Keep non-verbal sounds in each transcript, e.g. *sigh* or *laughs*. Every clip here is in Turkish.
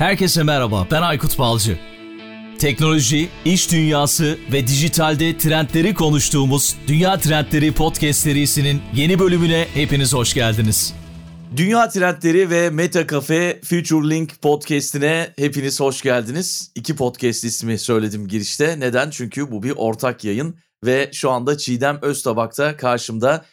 Herkese merhaba, ben Aykut Balcı. Teknoloji, iş dünyası ve dijitalde trendleri konuştuğumuz Dünya Trendleri Podcast serisinin yeni bölümüne hepiniz hoş geldiniz. Dünya Trendleri ve Meta Cafe Future Link podcast'ine hepiniz hoş geldiniz. İki podcast ismi söyledim girişte. Neden? Çünkü bu bir ortak yayın ve şu anda Çiğdem Öztabak'ta karşımda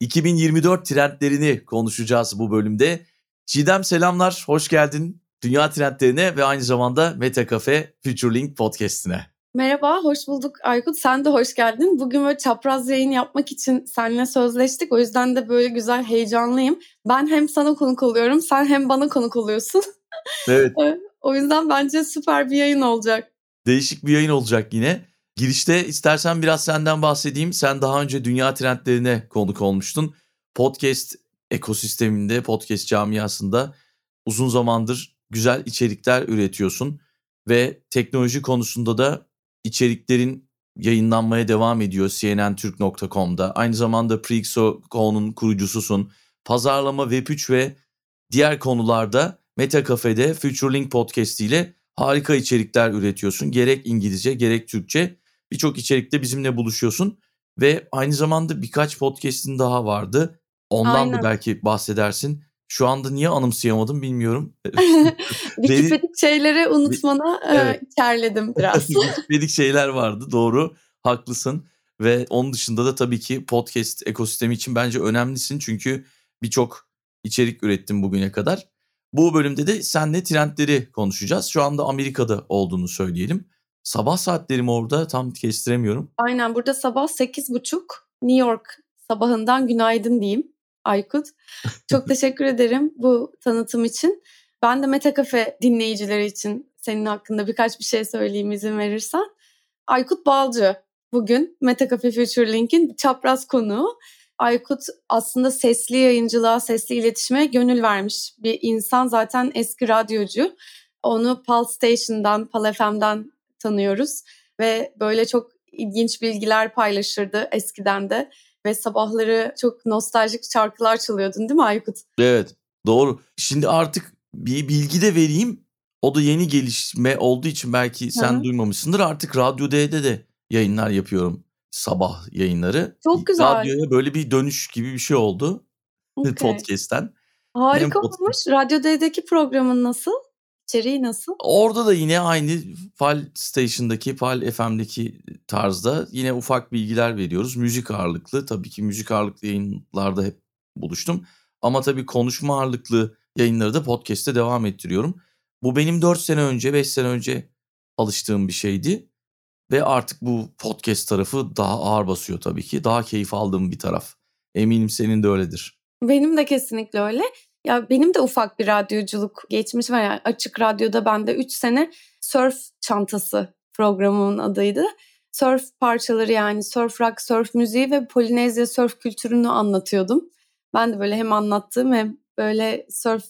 2024 trendlerini konuşacağız bu bölümde. Çiğdem selamlar, hoş geldin Dünya Trendlerine ve aynı zamanda Meta Cafe Future Link podcast'ine. Merhaba, hoş bulduk Aykut. Sen de hoş geldin. Bugün böyle çapraz yayın yapmak için seninle sözleştik. O yüzden de böyle güzel heyecanlıyım. Ben hem sana konuk oluyorum, sen hem bana konuk oluyorsun. *laughs* Evet. o yüzden bence süper bir yayın olacak. Değişik bir yayın olacak yine. Girişte istersen biraz senden bahsedeyim. Sen daha önce dünya trendlerine konuk olmuştun. Podcast ekosisteminde, podcast camiasında uzun zamandır güzel içerikler üretiyorsun ve teknoloji konusunda da içeriklerin yayınlanmaya devam ediyor cnntürk.com'da. Aynı zamanda Prixo.com'un kurucususun. Pazarlama, Web3 ve diğer konularda Meta Cafe'de FutureLink Podcast ile harika içerikler üretiyorsun. Gerek İngilizce gerek Türkçe birçok içerikte bizimle buluşuyorsun. Ve aynı zamanda birkaç podcast'in daha vardı. Ondan Aynen. da belki bahsedersin. Şu anda niye anımsayamadım bilmiyorum. *laughs* Wikipedik şeyleri unutmana Evet. içerledim *laughs* biraz. Dedik şeyler vardı doğru haklısın. Ve onun dışında da tabii ki podcast ekosistemi için bence önemlisin. Çünkü birçok içerik ürettim bugüne kadar. Bu bölümde de seninle trendleri konuşacağız. Şu anda Amerika'da olduğunu söyleyelim. Sabah saatlerimi orada tam kestiremiyorum. Aynen burada sabah 8.30 New York sabahından günaydın diyeyim Aykut. Çok teşekkür ederim bu tanıtım için. Ben de Meta Cafe dinleyicileri için senin hakkında birkaç bir şey söyleyeyim izin verirsen. Aykut Balcı bugün Meta Cafe Future Link'in çapraz konuğu. Aykut aslında sesli yayıncılığa, sesli iletişime gönül vermiş bir insan. Zaten eski radyocu. Onu Pal Station'dan, Pal FM'den tanıyoruz. Ve böyle çok ilginç bilgiler paylaşırdı eskiden de. Ve sabahları çok nostaljik şarkılar çalıyordun değil mi Aykut? Evet doğru. Şimdi artık bir bilgi de vereyim. O da yeni gelişme olduğu için belki sen Hı. duymamışsındır. Artık Radyo D'de de yayınlar yapıyorum. Sabah yayınları. Çok güzel. Radyoya böyle bir dönüş gibi bir şey oldu. Okey. Podcast'ten. Harika podcast- olmuş. Radyo D'deki programın nasıl? İçeriği nasıl? Orada da yine aynı Fal Station'daki, Fal FM'deki tarzda yine ufak bilgiler veriyoruz. Müzik ağırlıklı. Tabii ki müzik ağırlıklı yayınlarda hep buluştum. Ama tabii konuşma ağırlıklı yayınları da podcast'te devam ettiriyorum. Bu benim 4 sene önce, 5 sene önce alıştığım bir şeydi. Ve artık bu podcast tarafı daha ağır basıyor tabii ki. Daha keyif aldığım bir taraf. Eminim senin de öyledir. Benim de kesinlikle öyle. Ya benim de ufak bir radyoculuk geçmiş var. Yani açık radyoda ben de 3 sene surf çantası programımın adıydı. Surf parçaları yani surf rock, surf müziği ve Polinezya surf kültürünü anlatıyordum. Ben de böyle hem anlattığım hem böyle surf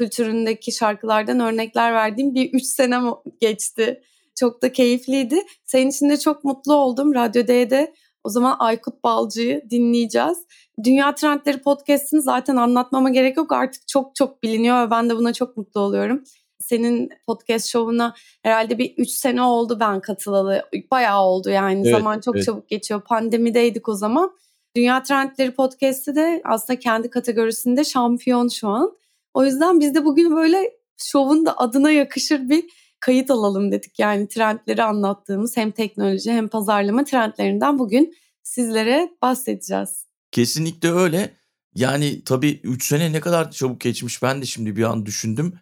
kültüründeki şarkılardan örnekler verdiğim bir 3 senem geçti. Çok da keyifliydi. Senin için de çok mutlu oldum. Radyo D'de o zaman Aykut Balcı'yı dinleyeceğiz. Dünya Trendleri Podcast'ini zaten anlatmama gerek yok. Artık çok çok biliniyor ve ben de buna çok mutlu oluyorum. Senin podcast şovuna herhalde bir 3 sene oldu ben katılalı. Bayağı oldu yani. Evet, Zaman çok evet. çabuk geçiyor. Pandemideydik o zaman. Dünya Trendleri Podcast'i de aslında kendi kategorisinde şampiyon şu an. O yüzden biz de bugün böyle şovun da adına yakışır bir kayıt alalım dedik. Yani trendleri anlattığımız hem teknoloji hem pazarlama trendlerinden bugün sizlere bahsedeceğiz. Kesinlikle öyle. Yani tabii 3 sene ne kadar çabuk geçmiş ben de şimdi bir an düşündüm.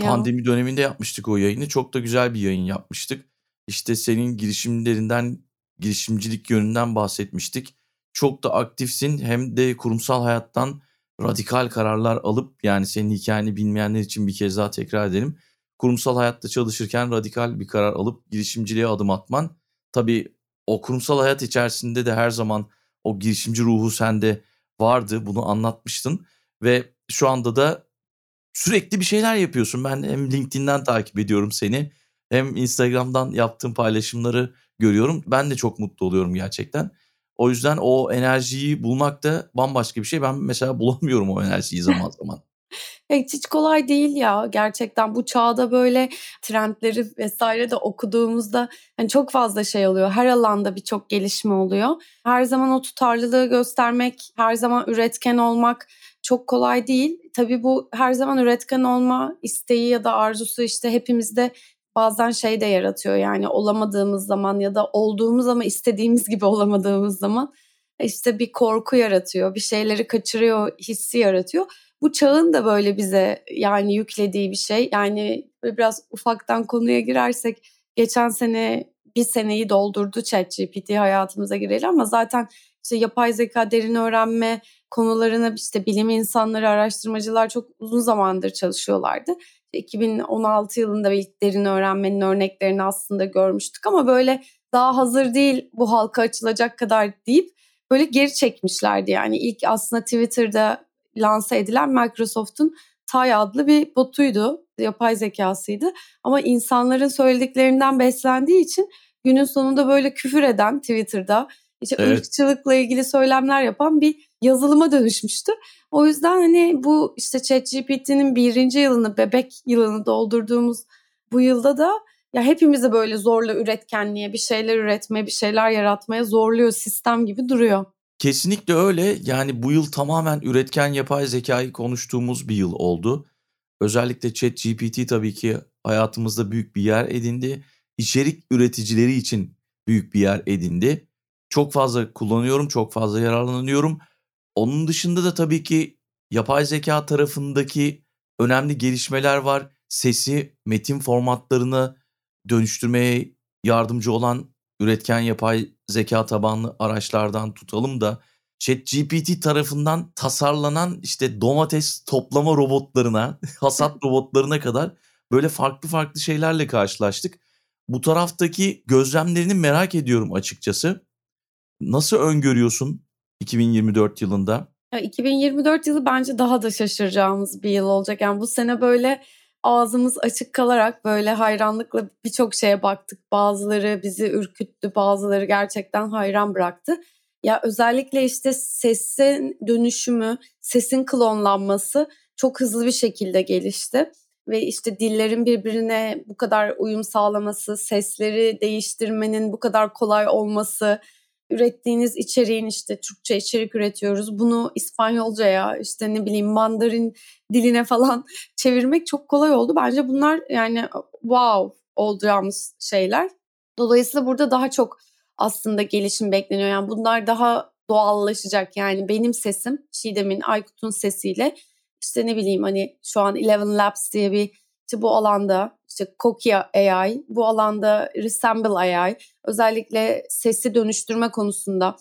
Ya. Pandemi döneminde yapmıştık o yayını. Çok da güzel bir yayın yapmıştık. İşte senin girişimlerinden, girişimcilik yönünden bahsetmiştik. Çok da aktifsin hem de kurumsal hayattan radikal kararlar alıp yani senin hikayeni bilmeyenler için bir kez daha tekrar edelim. Kurumsal hayatta çalışırken radikal bir karar alıp girişimciliğe adım atman. Tabii o kurumsal hayat içerisinde de her zaman o girişimci ruhu sende vardı. Bunu anlatmıştın ve şu anda da sürekli bir şeyler yapıyorsun. Ben hem LinkedIn'den takip ediyorum seni hem Instagram'dan yaptığın paylaşımları görüyorum. Ben de çok mutlu oluyorum gerçekten. O yüzden o enerjiyi bulmak da bambaşka bir şey. Ben mesela *laughs* bulamıyorum o enerjiyi zaman zaman. Evet, hiç kolay değil ya gerçekten bu çağda böyle trendleri vesaire de okuduğumuzda hani çok fazla şey oluyor. Her alanda birçok gelişme oluyor. Her zaman o tutarlılığı göstermek, her zaman üretken olmak çok kolay değil. Tabii bu her zaman üretken olma isteği ya da arzusu işte hepimizde bazen şey de yaratıyor. Yani olamadığımız zaman ya da olduğumuz ama istediğimiz gibi olamadığımız zaman işte bir korku yaratıyor, bir şeyleri kaçırıyor hissi yaratıyor bu çağın da böyle bize yani yüklediği bir şey. Yani biraz ufaktan konuya girersek geçen sene bir seneyi doldurdu ChatGPT hayatımıza gireli ama zaten işte yapay zeka, derin öğrenme konularına işte bilim insanları, araştırmacılar çok uzun zamandır çalışıyorlardı. 2016 yılında ilk derin öğrenmenin örneklerini aslında görmüştük ama böyle daha hazır değil bu halka açılacak kadar deyip böyle geri çekmişlerdi. Yani ilk aslında Twitter'da lanse edilen Microsoft'un Tay adlı bir botuydu. Yapay zekasıydı. Ama insanların söylediklerinden beslendiği için günün sonunda böyle küfür eden Twitter'da işte evet. ırkçılıkla ilgili söylemler yapan bir yazılıma dönüşmüştü. O yüzden hani bu işte ChatGPT'nin birinci yılını, bebek yılını doldurduğumuz bu yılda da ya hepimizi böyle zorla üretkenliğe, bir şeyler üretmeye, bir şeyler yaratmaya zorluyor sistem gibi duruyor. Kesinlikle öyle. Yani bu yıl tamamen üretken yapay zekayı konuştuğumuz bir yıl oldu. Özellikle ChatGPT tabii ki hayatımızda büyük bir yer edindi. İçerik üreticileri için büyük bir yer edindi. Çok fazla kullanıyorum, çok fazla yararlanıyorum. Onun dışında da tabii ki yapay zeka tarafındaki önemli gelişmeler var. Sesi metin formatlarını dönüştürmeye yardımcı olan üretken yapay zeka tabanlı araçlardan tutalım da ChatGPT tarafından tasarlanan işte domates toplama robotlarına, *laughs* hasat *laughs* robotlarına kadar böyle farklı farklı şeylerle karşılaştık. Bu taraftaki gözlemlerini merak ediyorum açıkçası. Nasıl öngörüyorsun 2024 yılında? Ya 2024 yılı bence daha da şaşıracağımız bir yıl olacak. Yani bu sene böyle ağzımız açık kalarak böyle hayranlıkla birçok şeye baktık. Bazıları bizi ürküttü, bazıları gerçekten hayran bıraktı. Ya özellikle işte sesin dönüşümü, sesin klonlanması çok hızlı bir şekilde gelişti ve işte dillerin birbirine bu kadar uyum sağlaması, sesleri değiştirmenin bu kadar kolay olması, ürettiğiniz içeriğin işte Türkçe içerik üretiyoruz. Bunu İspanyolcaya işte ne bileyim Mandarin diline falan *laughs* çevirmek çok kolay oldu. Bence bunlar yani wow olacağımız şeyler. Dolayısıyla burada daha çok aslında gelişim bekleniyor. Yani bunlar daha doğallaşacak. Yani benim sesim Çiğdem'in, Aykut'un sesiyle işte ne bileyim hani şu an Eleven Labs diye bir işte bu alanda işte Kokia AI, bu alanda Resemble AI özellikle sesi dönüştürme konusunda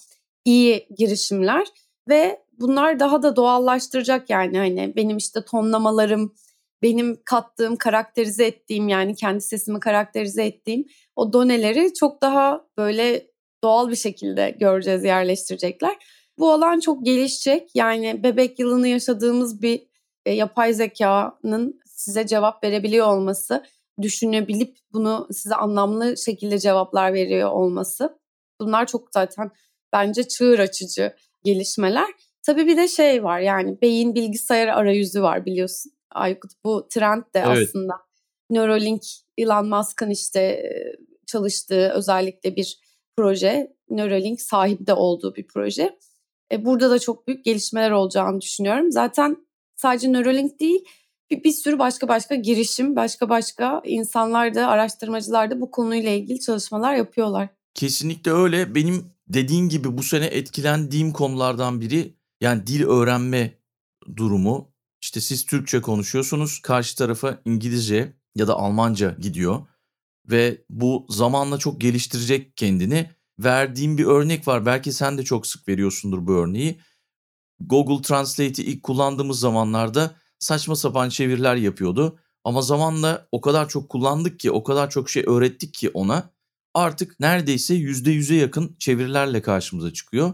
iyi girişimler ve bunlar daha da doğallaştıracak yani hani benim işte tonlamalarım, benim kattığım, karakterize ettiğim yani kendi sesimi karakterize ettiğim o doneleri çok daha böyle doğal bir şekilde göreceğiz, yerleştirecekler. Bu alan çok gelişecek. Yani bebek yılını yaşadığımız bir e, yapay zekanın size cevap verebiliyor olması, düşünebilip bunu size anlamlı şekilde cevaplar veriyor olması. Bunlar çok zaten bence çığır açıcı gelişmeler. Tabii bir de şey var yani beyin bilgisayar arayüzü var biliyorsun Aykut. Bu trend de evet. aslında. Neuralink Elon Musk'ın işte çalıştığı özellikle bir proje. Neuralink sahibi de olduğu bir proje. E, burada da çok büyük gelişmeler olacağını düşünüyorum. Zaten sadece Neuralink değil bir, bir sürü başka başka girişim, başka başka insanlar da araştırmacılar da bu konuyla ilgili çalışmalar yapıyorlar. Kesinlikle öyle. Benim dediğin gibi bu sene etkilendiğim konulardan biri yani dil öğrenme durumu. İşte siz Türkçe konuşuyorsunuz, karşı tarafa İngilizce ya da Almanca gidiyor ve bu zamanla çok geliştirecek kendini. Verdiğim bir örnek var. Belki sen de çok sık veriyorsundur bu örneği. Google Translate'i ilk kullandığımız zamanlarda saçma sapan çeviriler yapıyordu. Ama zamanla o kadar çok kullandık ki, o kadar çok şey öğrettik ki ona artık neredeyse %100'e yakın çevirilerle karşımıza çıkıyor.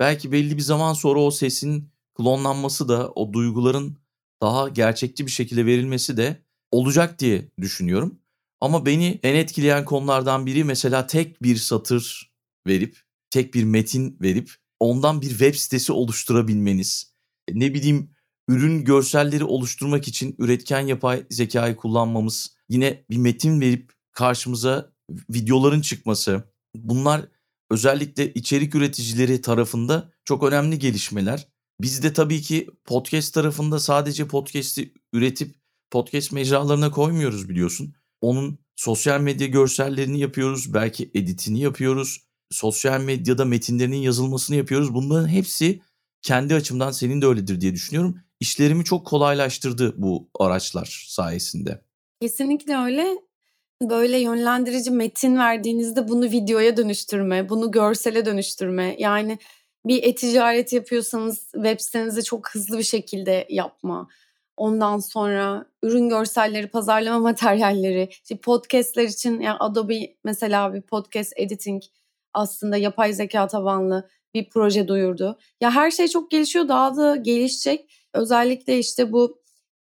Belki belli bir zaman sonra o sesin klonlanması da o duyguların daha gerçekçi bir şekilde verilmesi de olacak diye düşünüyorum. Ama beni en etkileyen konulardan biri mesela tek bir satır verip, tek bir metin verip ondan bir web sitesi oluşturabilmeniz. Ne bileyim ürün görselleri oluşturmak için üretken yapay zekayı kullanmamız, yine bir metin verip karşımıza videoların çıkması. Bunlar özellikle içerik üreticileri tarafında çok önemli gelişmeler. Biz de tabii ki podcast tarafında sadece podcast'i üretip podcast mecralarına koymuyoruz biliyorsun. Onun sosyal medya görsellerini yapıyoruz, belki editini yapıyoruz. Sosyal medyada metinlerinin yazılmasını yapıyoruz. Bunların hepsi kendi açımdan senin de öyledir diye düşünüyorum. İşlerimi çok kolaylaştırdı bu araçlar sayesinde. Kesinlikle öyle. Böyle yönlendirici metin verdiğinizde bunu videoya dönüştürme, bunu görsele dönüştürme. Yani bir e-ticaret yapıyorsanız web sitenizi çok hızlı bir şekilde yapma. Ondan sonra ürün görselleri, pazarlama *laughs* materyalleri, işte podcastler için yani Adobe mesela bir podcast editing aslında yapay zeka tabanlı bir proje duyurdu. Ya her şey çok gelişiyor, daha da gelişecek. Özellikle işte bu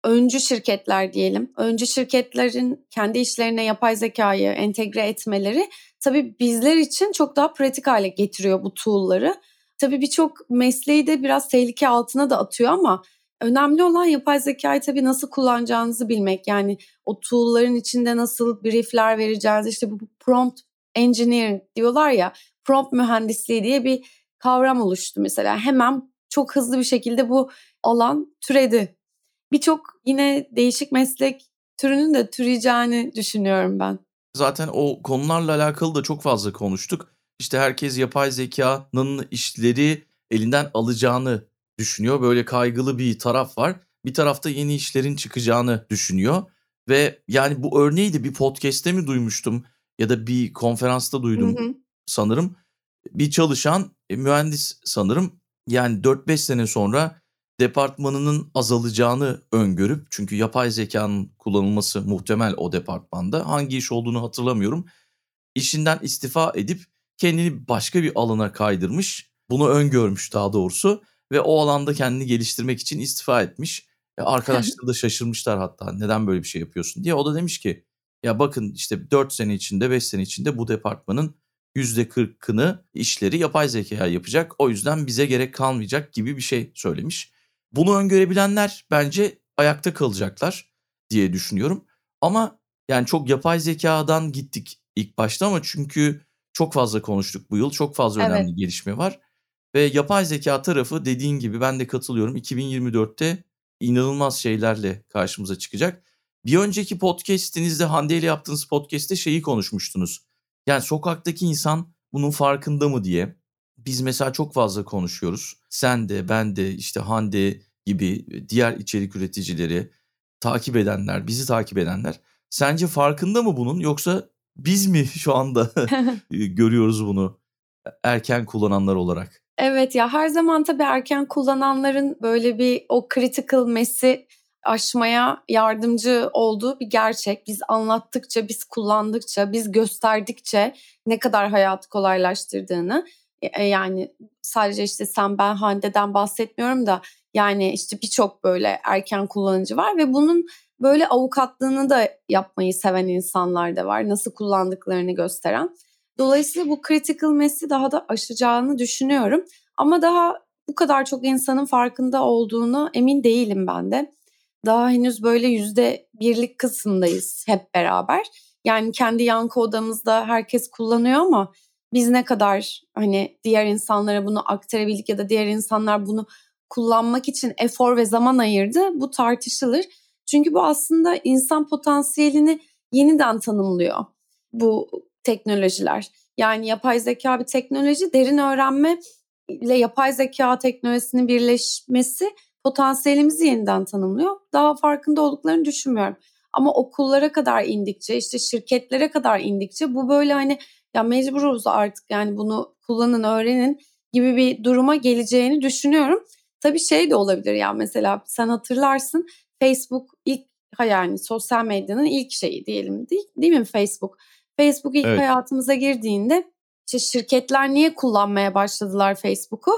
öncü şirketler diyelim. Öncü şirketlerin kendi işlerine yapay zekayı entegre etmeleri tabii bizler için çok daha pratik hale getiriyor bu tool'ları. Tabii birçok mesleği de biraz tehlike altına da atıyor ama önemli olan yapay zekayı tabii nasıl kullanacağınızı bilmek. Yani o tool'ların içinde nasıl briefler vereceğiniz işte bu prompt engineering diyorlar ya prompt mühendisliği diye bir kavram oluştu mesela. Hemen çok hızlı bir şekilde bu alan türedi. Birçok yine değişik meslek türünün de türeyeceğini düşünüyorum ben. Zaten o konularla alakalı da çok fazla konuştuk. İşte herkes yapay zekanın işleri elinden alacağını düşünüyor. Böyle kaygılı bir taraf var. Bir tarafta yeni işlerin çıkacağını düşünüyor. Ve yani bu örneği de bir podcast'te mi duymuştum ya da bir konferansta duydum hı hı. sanırım. Bir çalışan e, mühendis sanırım yani 4-5 sene sonra departmanının azalacağını öngörüp çünkü yapay zekanın kullanılması muhtemel o departmanda hangi iş olduğunu hatırlamıyorum. İşinden istifa edip kendini başka bir alana kaydırmış. Bunu öngörmüş daha doğrusu ve o alanda kendini geliştirmek için istifa etmiş. E arkadaşları da şaşırmışlar hatta neden böyle bir şey yapıyorsun diye. O da demiş ki ya bakın işte 4 sene içinde 5 sene içinde bu departmanın %40'ını işleri yapay zeka yapacak. O yüzden bize gerek kalmayacak gibi bir şey söylemiş. Bunu öngörebilenler bence ayakta kalacaklar diye düşünüyorum. Ama yani çok yapay zekadan gittik ilk başta ama çünkü çok fazla konuştuk bu yıl. Çok fazla önemli evet. gelişme var. Ve yapay zeka tarafı dediğin gibi ben de katılıyorum. 2024'te inanılmaz şeylerle karşımıza çıkacak. Bir önceki podcast'inizde Hande ile yaptığınız podcast'te şeyi konuşmuştunuz. Yani sokaktaki insan bunun farkında mı diye. Biz mesela çok fazla konuşuyoruz. Sen de, ben de, işte Hande gibi diğer içerik üreticileri takip edenler, bizi takip edenler. Sence farkında mı bunun yoksa biz mi *laughs* şu anda *laughs* görüyoruz bunu erken kullananlar olarak? Evet ya her zaman tabii erken kullananların böyle bir o critical mass'i aşmaya yardımcı olduğu bir gerçek. Biz anlattıkça, biz kullandıkça, biz gösterdikçe ne kadar hayatı kolaylaştırdığını e, e, yani sadece işte sen ben Hande'den bahsetmiyorum da yani işte birçok böyle erken kullanıcı var ve bunun böyle avukatlığını da yapmayı seven insanlar da var. Nasıl kullandıklarını gösteren. Dolayısıyla bu critical mass'i daha da aşacağını düşünüyorum. Ama daha bu kadar çok insanın farkında olduğunu emin değilim ben de. Daha henüz böyle yüzde birlik kısımdayız hep beraber. Yani kendi yankı odamızda herkes kullanıyor ama biz ne kadar hani diğer insanlara bunu aktarabildik ya da diğer insanlar bunu kullanmak için efor ve zaman ayırdı bu tartışılır. Çünkü bu aslında insan potansiyelini yeniden tanımlıyor bu teknolojiler. Yani yapay zeka bir teknoloji, derin öğrenme ile yapay zeka teknolojisinin birleşmesi potansiyelimizi yeniden tanımlıyor. Daha farkında olduklarını düşünmüyorum. Ama okullara kadar indikçe, işte şirketlere kadar indikçe bu böyle hani ya mecburuz artık yani bunu kullanın, öğrenin gibi bir duruma geleceğini düşünüyorum. Tabii şey de olabilir ya mesela sen hatırlarsın Facebook ilk yani sosyal medyanın ilk şeyi diyelim değil, değil mi Facebook? Facebook ilk evet. hayatımıza girdiğinde işte şirketler niye kullanmaya başladılar Facebook'u?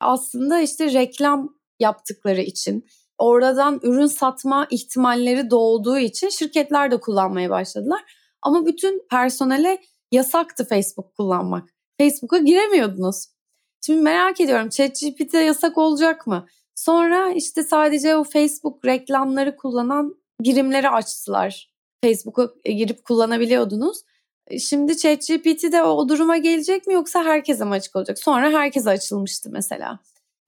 Aslında işte reklam yaptıkları için, oradan ürün satma ihtimalleri doğduğu için şirketler de kullanmaya başladılar. Ama bütün personele yasaktı Facebook kullanmak. Facebook'a giremiyordunuz. Şimdi merak ediyorum ChatGPT yasak olacak mı? Sonra işte sadece o Facebook reklamları kullanan birimleri açtılar. Facebook'a girip kullanabiliyordunuz. E, şimdi ChatGPT de o duruma gelecek mi yoksa herkese mi açık olacak? Sonra herkese açılmıştı mesela.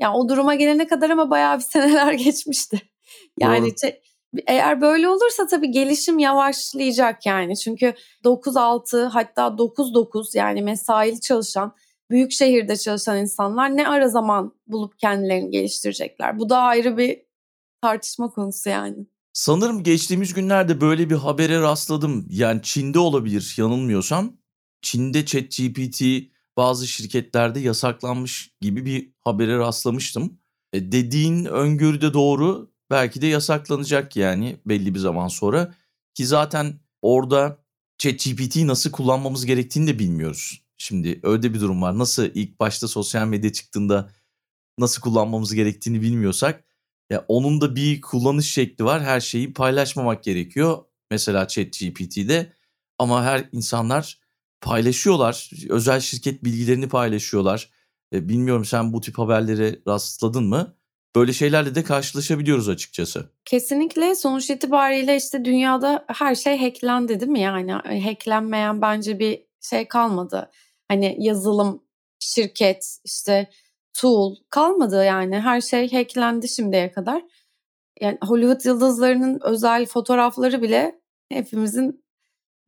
Yani o duruma gelene kadar ama bayağı bir *laughs* seneler geçmişti. Yani Doğru. eğer böyle olursa tabii gelişim yavaşlayacak yani. Çünkü 9-6 hatta 9-9 yani mesaili çalışan, büyük şehirde çalışan insanlar ne ara zaman bulup kendilerini geliştirecekler. Bu da ayrı bir tartışma konusu yani. Sanırım geçtiğimiz günlerde böyle bir habere rastladım. Yani Çin'de olabilir yanılmıyorsam. Çin'de ChatGPT bazı şirketlerde yasaklanmış gibi bir habere rastlamıştım. E dediğin öngörü de doğru. Belki de yasaklanacak yani belli bir zaman sonra. Ki zaten orada ChatGPT'yi nasıl kullanmamız gerektiğini de bilmiyoruz. Şimdi öyle bir durum var. Nasıl ilk başta sosyal medya çıktığında nasıl kullanmamız gerektiğini bilmiyorsak ya onun da bir kullanış şekli var. Her şeyi paylaşmamak gerekiyor. Mesela ChatGPT'de ama her insanlar paylaşıyorlar. Özel şirket bilgilerini paylaşıyorlar. E, bilmiyorum sen bu tip haberlere rastladın mı? Böyle şeylerle de karşılaşabiliyoruz açıkçası. Kesinlikle sonuç itibariyle işte dünyada her şey hacklendi değil mi yani? Hacklenmeyen bence bir şey kalmadı. Hani yazılım, şirket, işte tool kalmadı yani. Her şey hacklendi şimdiye kadar. Yani Hollywood yıldızlarının özel fotoğrafları bile hepimizin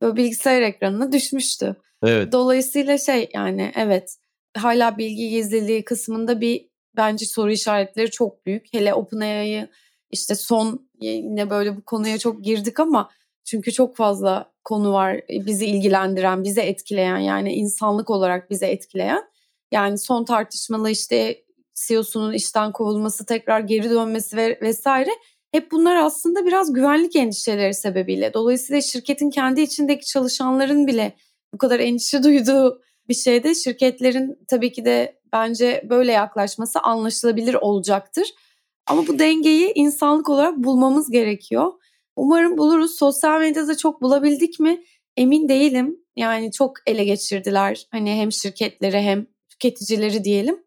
böyle bilgisayar ekranına düşmüştü. Evet. Dolayısıyla şey yani evet hala bilgi gizliliği kısmında bir bence soru işaretleri çok büyük. Hele OpenAI'yı işte son yine böyle bu konuya çok girdik ama çünkü çok fazla konu var bizi ilgilendiren, bizi etkileyen yani insanlık olarak bizi etkileyen. Yani son tartışmalı işte CEO'sunun işten kovulması, tekrar geri dönmesi ve vesaire hep bunlar aslında biraz güvenlik endişeleri sebebiyle. Dolayısıyla şirketin kendi içindeki çalışanların bile bu kadar endişe duyduğu bir şeyde şirketlerin tabii ki de bence böyle yaklaşması anlaşılabilir olacaktır. Ama bu dengeyi insanlık olarak bulmamız gerekiyor. Umarım buluruz. Sosyal medyada çok bulabildik mi? Emin değilim. Yani çok ele geçirdiler. Hani hem şirketleri hem tüketicileri diyelim.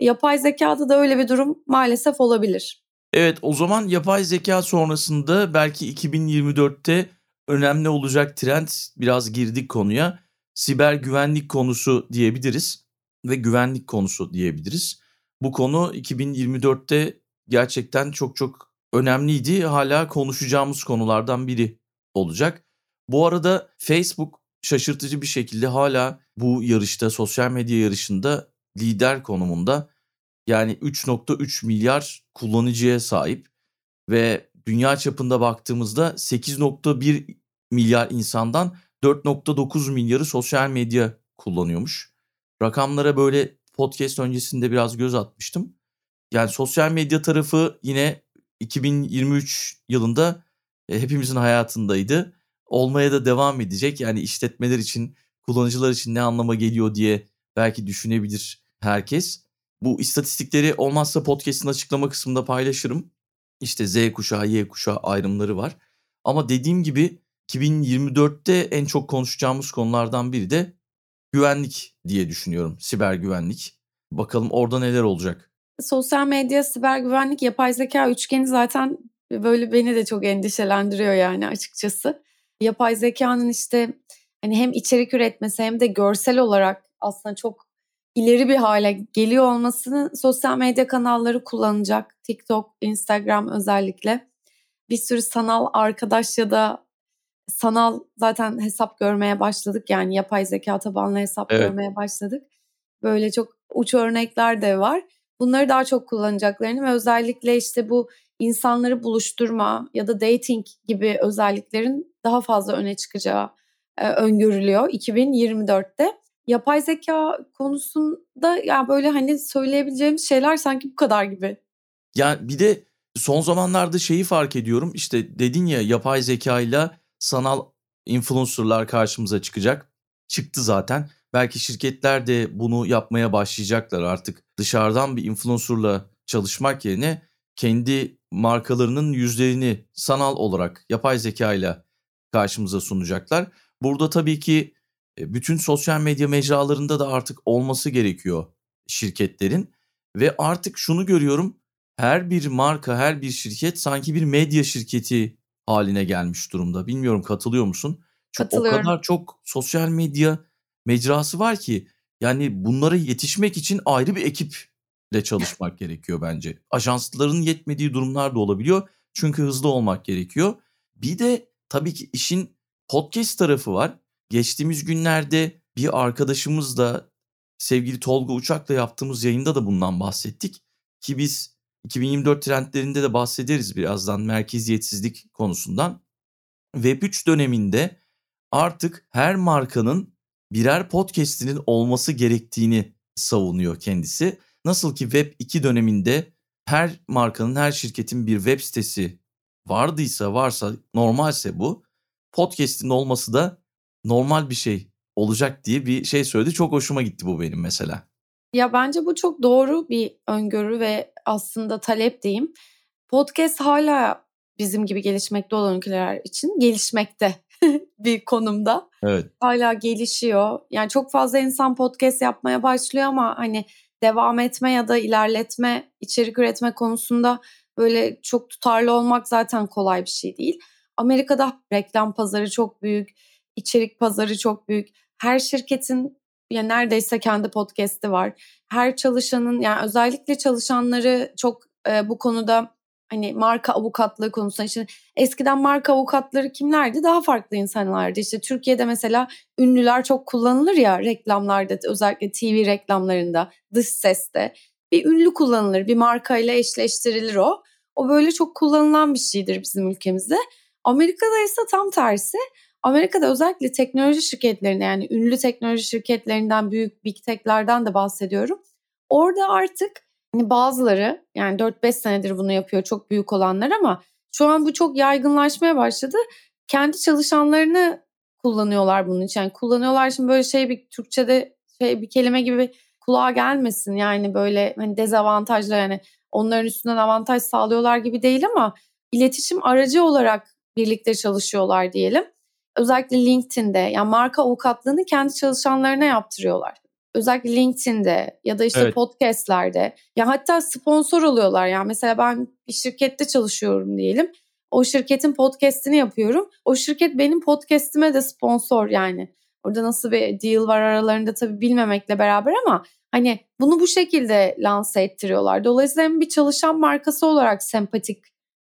Yapay zekada da öyle bir durum maalesef olabilir. Evet o zaman yapay zeka sonrasında belki 2024'te önemli olacak trend biraz girdik konuya. Siber güvenlik konusu diyebiliriz ve güvenlik konusu diyebiliriz. Bu konu 2024'te gerçekten çok çok önemliydi. Hala konuşacağımız konulardan biri olacak. Bu arada Facebook şaşırtıcı bir şekilde hala bu yarışta, sosyal medya yarışında lider konumunda. Yani 3.3 milyar kullanıcıya sahip ve dünya çapında baktığımızda 8.1 milyar insandan 4.9 milyarı sosyal medya kullanıyormuş. Rakamlara böyle podcast öncesinde biraz göz atmıştım. Yani sosyal medya tarafı yine 2023 yılında e, hepimizin hayatındaydı. Olmaya da devam edecek. Yani işletmeler için, kullanıcılar için ne anlama geliyor diye belki düşünebilir herkes. Bu istatistikleri olmazsa podcast'ın açıklama kısmında paylaşırım. İşte Z kuşağı, Y kuşağı ayrımları var. Ama dediğim gibi 2024'te en çok konuşacağımız konulardan biri de güvenlik diye düşünüyorum. Siber güvenlik. Bakalım orada neler olacak. Sosyal medya, siber güvenlik, yapay zeka üçgeni zaten böyle beni de çok endişelendiriyor yani açıkçası. Yapay zekanın işte hani hem içerik üretmesi hem de görsel olarak aslında çok ileri bir hale geliyor olmasını sosyal medya kanalları kullanacak. TikTok, Instagram özellikle. Bir sürü sanal arkadaş ya da sanal zaten hesap görmeye başladık. Yani yapay zeka tabanlı hesap evet. görmeye başladık. Böyle çok uç örnekler de var. Bunları daha çok kullanacaklarını ve özellikle işte bu insanları buluşturma ya da dating gibi özelliklerin daha fazla öne çıkacağı e, öngörülüyor 2024'te. Yapay zeka konusunda ya böyle hani söyleyebileceğimiz şeyler sanki bu kadar gibi. Ya bir de son zamanlarda şeyi fark ediyorum. İşte dedin ya yapay zeka ile sanal influencerlar karşımıza çıkacak. Çıktı zaten. Belki şirketler de bunu yapmaya başlayacaklar artık. Dışarıdan bir influencerla çalışmak yerine kendi markalarının yüzlerini sanal olarak yapay zeka ile karşımıza sunacaklar. Burada tabii ki bütün sosyal medya mecralarında da artık olması gerekiyor şirketlerin ve artık şunu görüyorum her bir marka, her bir şirket sanki bir medya şirketi haline gelmiş durumda. Bilmiyorum katılıyor musun? Çünkü o kadar çok sosyal medya mecrası var ki yani bunlara yetişmek için ayrı bir ekiple çalışmak gerekiyor bence. Ajansların yetmediği durumlar da olabiliyor. Çünkü hızlı olmak gerekiyor. Bir de tabii ki işin podcast tarafı var. Geçtiğimiz günlerde bir arkadaşımızla sevgili Tolga Uçak'la yaptığımız yayında da bundan bahsettik. Ki biz 2024 trendlerinde de bahsederiz birazdan merkeziyetsizlik konusundan. Web3 döneminde artık her markanın birer podcast'inin olması gerektiğini savunuyor kendisi. Nasıl ki Web 2 döneminde her markanın, her şirketin bir web sitesi vardıysa, varsa, normalse bu. Podcast'in olması da normal bir şey olacak diye bir şey söyledi. Çok hoşuma gitti bu benim mesela. Ya bence bu çok doğru bir öngörü ve aslında talep diyeyim. Podcast hala bizim gibi gelişmekte olan ülkeler için gelişmekte *laughs* bir konumda. Evet. Hala gelişiyor. Yani çok fazla insan podcast yapmaya başlıyor ama hani devam etme ya da ilerletme, içerik üretme konusunda böyle çok tutarlı olmak zaten kolay bir şey değil. Amerika'da reklam pazarı çok büyük, içerik pazarı çok büyük. Her şirketin ya neredeyse kendi podcast'i var. Her çalışanın yani özellikle çalışanları çok e, bu konuda hani marka avukatlığı konusunda işte eskiden marka avukatları kimlerdi? Daha farklı insanlardı. İşte Türkiye'de mesela ünlüler çok kullanılır ya reklamlarda özellikle TV reklamlarında, dış seste. Bir ünlü kullanılır, bir markayla eşleştirilir o. O böyle çok kullanılan bir şeydir bizim ülkemizde. Amerika'da ise tam tersi. Amerika'da özellikle teknoloji şirketlerinde yani ünlü teknoloji şirketlerinden büyük big tech'lerden de bahsediyorum. Orada artık hani bazıları yani 4-5 senedir bunu yapıyor çok büyük olanlar ama şu an bu çok yaygınlaşmaya başladı. Kendi çalışanlarını kullanıyorlar bunun için. Yani kullanıyorlar şimdi böyle şey bir Türkçe'de şey bir kelime gibi kulağa gelmesin. Yani böyle hani dezavantajlı yani onların üstünden avantaj sağlıyorlar gibi değil ama iletişim aracı olarak birlikte çalışıyorlar diyelim. Özellikle LinkedIn'de yani marka avukatlığını kendi çalışanlarına yaptırıyorlar. Özellikle LinkedIn'de ya da işte evet. podcastlerde ya hatta sponsor oluyorlar. Yani mesela ben bir şirkette çalışıyorum diyelim. O şirketin podcast'ini yapıyorum. O şirket benim podcast'ime de sponsor yani. Orada nasıl bir deal var aralarında tabii bilmemekle beraber ama hani bunu bu şekilde lanse ettiriyorlar. Dolayısıyla hem bir çalışan markası olarak sempatik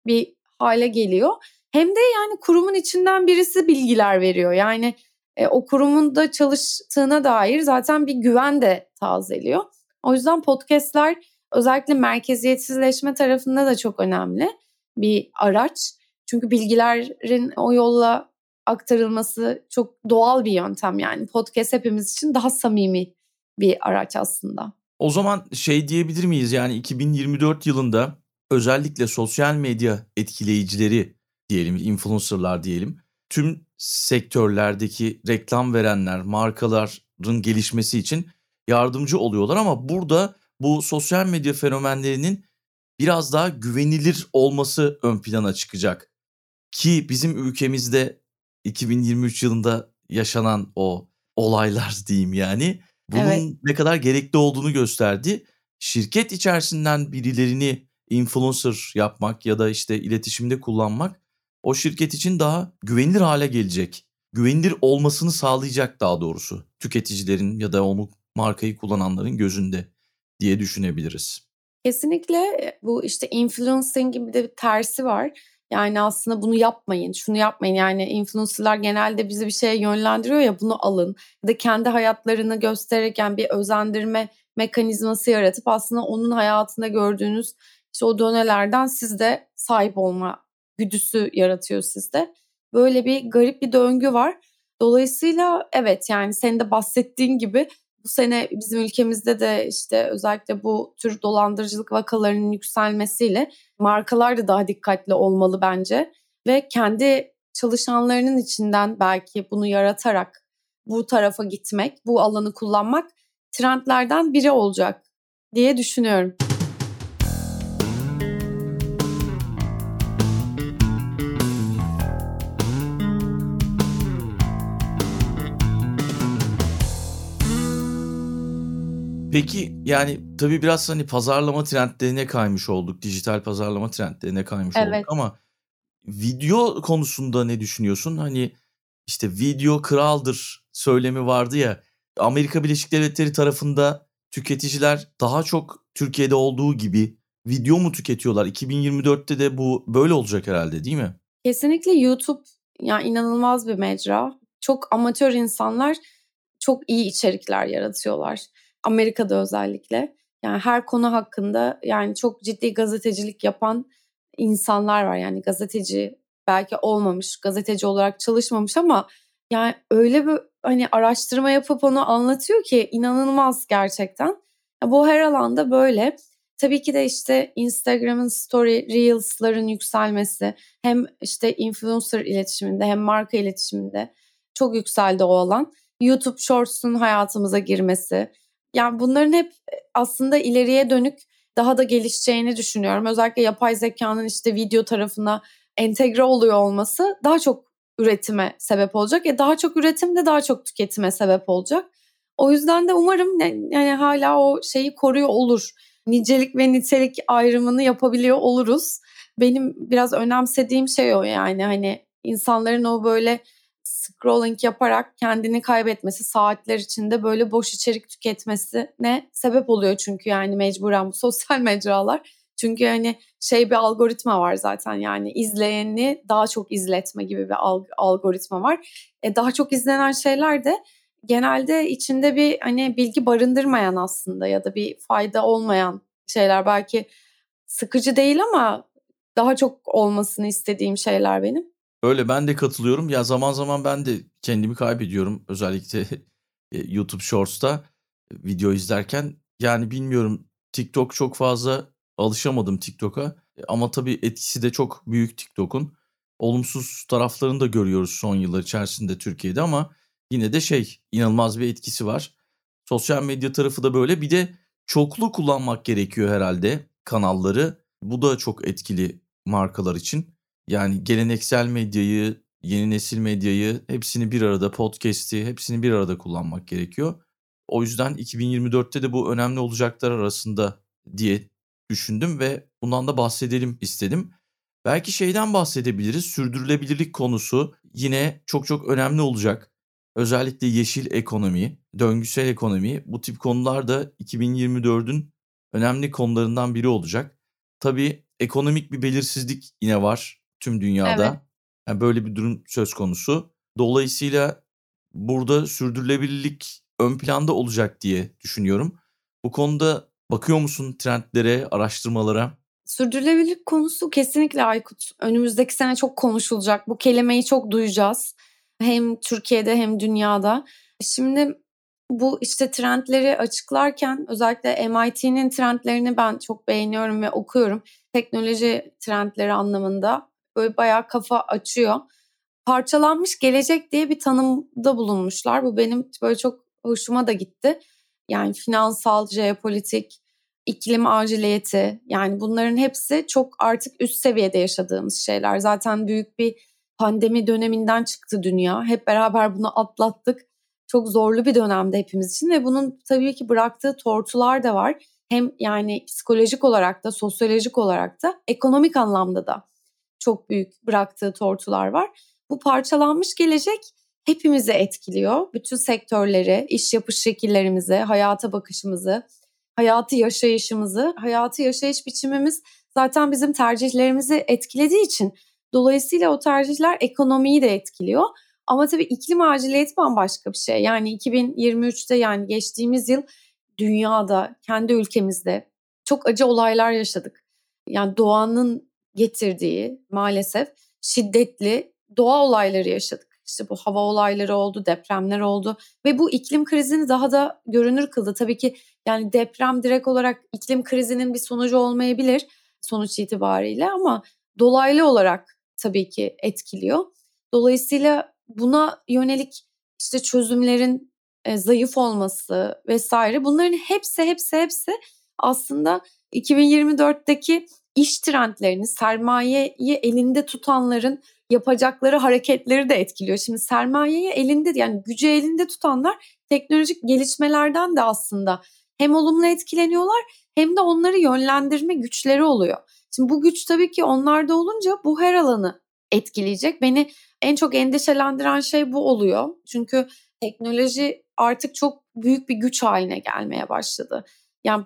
bir hale geliyor. Hem de yani kurumun içinden birisi bilgiler veriyor. Yani e, o kurumun da çalıştığına dair zaten bir güven de tazeliyor. O yüzden podcastler özellikle merkeziyetsizleşme tarafında da çok önemli bir araç. Çünkü bilgilerin o yolla aktarılması çok doğal bir yöntem yani. Podcast hepimiz için daha samimi bir araç aslında. O zaman şey diyebilir miyiz yani 2024 yılında özellikle sosyal medya etkileyicileri diyelim, influencerlar diyelim. Tüm sektörlerdeki reklam verenler, markaların gelişmesi için yardımcı oluyorlar ama burada bu sosyal medya fenomenlerinin biraz daha güvenilir olması ön plana çıkacak. Ki bizim ülkemizde 2023 yılında yaşanan o olaylar diyeyim yani bunun evet. ne kadar gerekli olduğunu gösterdi. Şirket içerisinden birilerini influencer yapmak ya da işte iletişimde kullanmak o şirket için daha güvenilir hale gelecek. Güvenilir olmasını sağlayacak daha doğrusu tüketicilerin ya da onu markayı kullananların gözünde diye düşünebiliriz. Kesinlikle e, bu işte influencing gibi de bir tersi var. Yani aslında bunu yapmayın, şunu yapmayın. Yani influencerlar genelde bizi bir şeye yönlendiriyor ya bunu alın. Ya da kendi hayatlarını gösterirken bir özendirme mekanizması yaratıp aslında onun hayatında gördüğünüz işte o dönelerden siz de sahip olma güdüsü yaratıyor sizde. Böyle bir garip bir döngü var. Dolayısıyla evet yani senin de bahsettiğin gibi bu sene bizim ülkemizde de işte özellikle bu tür dolandırıcılık vakalarının yükselmesiyle markalar da daha dikkatli olmalı bence ve kendi çalışanlarının içinden belki bunu yaratarak bu tarafa gitmek, bu alanı kullanmak trendlerden biri olacak diye düşünüyorum. Peki yani tabii biraz hani pazarlama trendlerine kaymış olduk. Dijital pazarlama trendlerine kaymış Evet. olduk ama video konusunda ne düşünüyorsun? Hani işte video kraldır söylemi vardı ya. Amerika Birleşik Devletleri tarafında tüketiciler daha çok Türkiye'de olduğu gibi video mu tüketiyorlar? 2024'te de bu böyle olacak herhalde değil mi? Kesinlikle YouTube yani inanılmaz bir mecra. Çok amatör insanlar çok iyi içerikler yaratıyorlar. Amerika'da özellikle. Yani her konu hakkında yani çok ciddi gazetecilik yapan insanlar var. Yani gazeteci belki olmamış, gazeteci olarak çalışmamış ama yani öyle bir hani araştırma yapıp onu anlatıyor ki inanılmaz gerçekten. Bu her alanda böyle. Tabii ki de işte Instagram'ın story reels'ların yükselmesi hem işte influencer iletişiminde hem marka iletişiminde çok yükseldi o alan. YouTube Shorts'un hayatımıza girmesi. Yani bunların hep aslında ileriye dönük daha da gelişeceğini düşünüyorum. Özellikle yapay zekanın işte video tarafına entegre oluyor olması daha çok üretime sebep olacak. E daha çok üretim de daha çok tüketime sebep olacak. O yüzden de umarım yani hala o şeyi koruyor olur. Nicelik ve nitelik ayrımını yapabiliyor oluruz. Benim biraz önemsediğim şey o yani hani insanların o böyle scrolling yaparak kendini kaybetmesi, saatler içinde böyle boş içerik tüketmesine sebep oluyor çünkü yani mecburen bu *laughs* sosyal mecralar. Çünkü hani şey bir algoritma var zaten yani izleyeni daha çok izletme gibi bir algoritma var. E daha çok izlenen şeyler de genelde içinde bir hani bilgi barındırmayan aslında ya da bir fayda olmayan şeyler belki sıkıcı değil ama daha çok olmasını istediğim şeyler benim. Öyle ben de katılıyorum. Ya zaman zaman ben de kendimi kaybediyorum. Özellikle *laughs* e, YouTube Shorts'ta e, video izlerken. Yani bilmiyorum TikTok çok fazla alışamadım TikTok'a. E, ama tabii etkisi de çok büyük TikTok'un. Olumsuz taraflarını da görüyoruz son yıllar içerisinde Türkiye'de ama yine de şey inanılmaz bir etkisi var. Sosyal medya tarafı da böyle. Bir de çoklu kullanmak gerekiyor herhalde kanalları. Bu da çok etkili markalar için. Yani geleneksel medyayı, yeni nesil medyayı hepsini bir arada podcast'i hepsini bir arada kullanmak gerekiyor. O yüzden 2024'te de bu önemli olacaklar arasında diye düşündüm ve bundan da bahsedelim istedim. Belki şeyden bahsedebiliriz. Sürdürülebilirlik konusu yine çok çok önemli olacak. Özellikle yeşil ekonomi, döngüsel ekonomi bu tip konular da 2024'ün önemli konularından biri olacak. Tabii ekonomik bir belirsizlik yine var tüm dünyada. Evet. Yani böyle bir durum söz konusu. Dolayısıyla burada sürdürülebilirlik ön planda olacak diye düşünüyorum. Bu konuda bakıyor musun trendlere, araştırmalara? Sürdürülebilirlik konusu kesinlikle Aykut. Önümüzdeki sene çok konuşulacak. Bu kelimeyi çok duyacağız. Hem Türkiye'de hem dünyada. Şimdi bu işte trendleri açıklarken özellikle MIT'nin trendlerini ben çok beğeniyorum ve okuyorum. Teknoloji trendleri anlamında böyle bayağı kafa açıyor. Parçalanmış gelecek diye bir tanımda bulunmuşlar. Bu benim böyle çok hoşuma da gitti. Yani finansal, jeopolitik, iklim aciliyeti yani bunların hepsi çok artık üst seviyede yaşadığımız şeyler. Zaten büyük bir pandemi döneminden çıktı dünya. Hep beraber bunu atlattık. Çok zorlu bir dönemde hepimiz için ve bunun tabii ki bıraktığı tortular da var. Hem yani psikolojik olarak da, sosyolojik olarak da, ekonomik anlamda da çok büyük bıraktığı tortular var. Bu parçalanmış gelecek hepimizi etkiliyor. Bütün sektörleri, iş yapış şekillerimizi, hayata bakışımızı, hayatı yaşayışımızı, hayatı yaşayış biçimimiz zaten bizim tercihlerimizi etkilediği için dolayısıyla o tercihler ekonomiyi de etkiliyor. Ama tabii iklim aciliyeti bambaşka bir şey. Yani 2023'te yani geçtiğimiz yıl dünyada, kendi ülkemizde çok acı olaylar yaşadık. Yani doğanın getirdiği maalesef şiddetli doğa olayları yaşadık. İşte bu hava olayları oldu, depremler oldu ve bu iklim krizini daha da görünür kıldı. Tabii ki yani deprem direkt olarak iklim krizinin bir sonucu olmayabilir sonuç itibariyle ama dolaylı olarak tabii ki etkiliyor. Dolayısıyla buna yönelik işte çözümlerin e, zayıf olması vesaire bunların hepsi hepsi hepsi aslında 2024'teki iş trendlerini, sermayeyi elinde tutanların yapacakları hareketleri de etkiliyor. Şimdi sermayeyi elinde yani gücü elinde tutanlar teknolojik gelişmelerden de aslında hem olumlu etkileniyorlar hem de onları yönlendirme güçleri oluyor. Şimdi bu güç tabii ki onlarda olunca bu her alanı etkileyecek. Beni en çok endişelendiren şey bu oluyor. Çünkü teknoloji artık çok büyük bir güç haline gelmeye başladı. Yani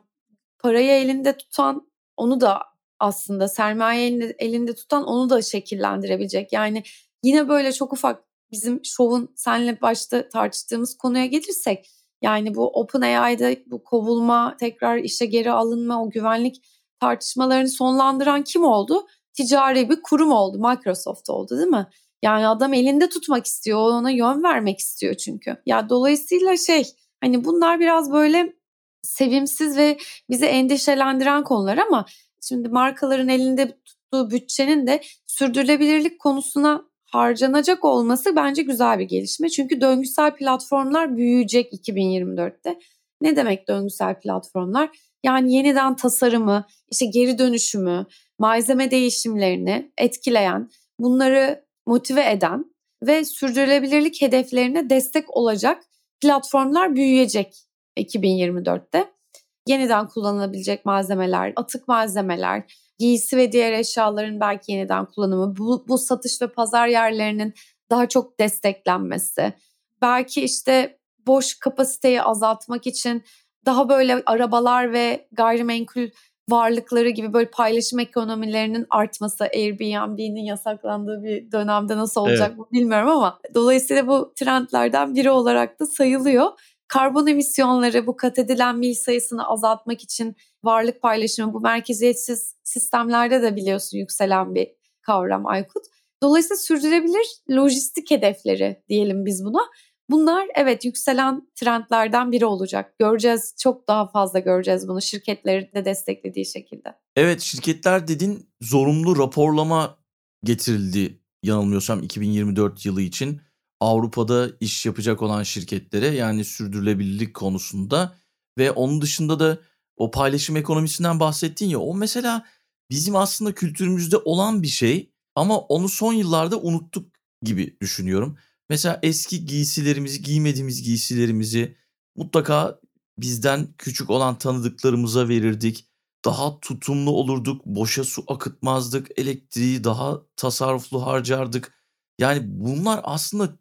parayı elinde tutan onu da aslında sermaye elinde, elinde tutan onu da şekillendirebilecek. Yani yine böyle çok ufak bizim şovun senle başta tartıştığımız konuya gelirsek yani bu OpenAI'da bu kovulma, tekrar işe geri alınma, o güvenlik tartışmalarını sonlandıran kim oldu? Ticari bir kurum oldu, Microsoft oldu değil mi? Yani adam elinde tutmak istiyor, ona yön vermek istiyor çünkü. Ya dolayısıyla şey, hani bunlar biraz böyle sevimsiz ve bizi endişelendiren konular ama şimdi markaların elinde tuttuğu bütçenin de sürdürülebilirlik konusuna harcanacak olması bence güzel bir gelişme. Çünkü döngüsel platformlar büyüyecek 2024'te. Ne demek döngüsel platformlar? Yani yeniden tasarımı, işte geri dönüşümü, malzeme değişimlerini etkileyen, bunları motive eden ve sürdürülebilirlik hedeflerine destek olacak platformlar büyüyecek 2024'te. Yeniden kullanılabilecek malzemeler, atık malzemeler, giysi ve diğer eşyaların belki yeniden kullanımı, bu, bu satış ve pazar yerlerinin daha çok desteklenmesi, belki işte boş kapasiteyi azaltmak için daha böyle arabalar ve gayrimenkul varlıkları gibi böyle paylaşım ekonomilerinin artması Airbnb'nin yasaklandığı bir dönemde nasıl olacak evet. bilmiyorum ama dolayısıyla bu trendlerden biri olarak da sayılıyor karbon emisyonları bu kat edilen mil sayısını azaltmak için varlık paylaşımı bu merkeziyetsiz sistemlerde de biliyorsun yükselen bir kavram Aykut. Dolayısıyla sürdürülebilir lojistik hedefleri diyelim biz buna. Bunlar evet yükselen trendlerden biri olacak. Göreceğiz çok daha fazla göreceğiz bunu şirketlerin de desteklediği şekilde. Evet şirketler dedin zorunlu raporlama getirildi yanılmıyorsam 2024 yılı için. Avrupa'da iş yapacak olan şirketlere yani sürdürülebilirlik konusunda ve onun dışında da o paylaşım ekonomisinden bahsettin ya o mesela bizim aslında kültürümüzde olan bir şey ama onu son yıllarda unuttuk gibi düşünüyorum. Mesela eski giysilerimizi, giymediğimiz giysilerimizi mutlaka bizden küçük olan tanıdıklarımıza verirdik. Daha tutumlu olurduk, boşa su akıtmazdık, elektriği daha tasarruflu harcardık. Yani bunlar aslında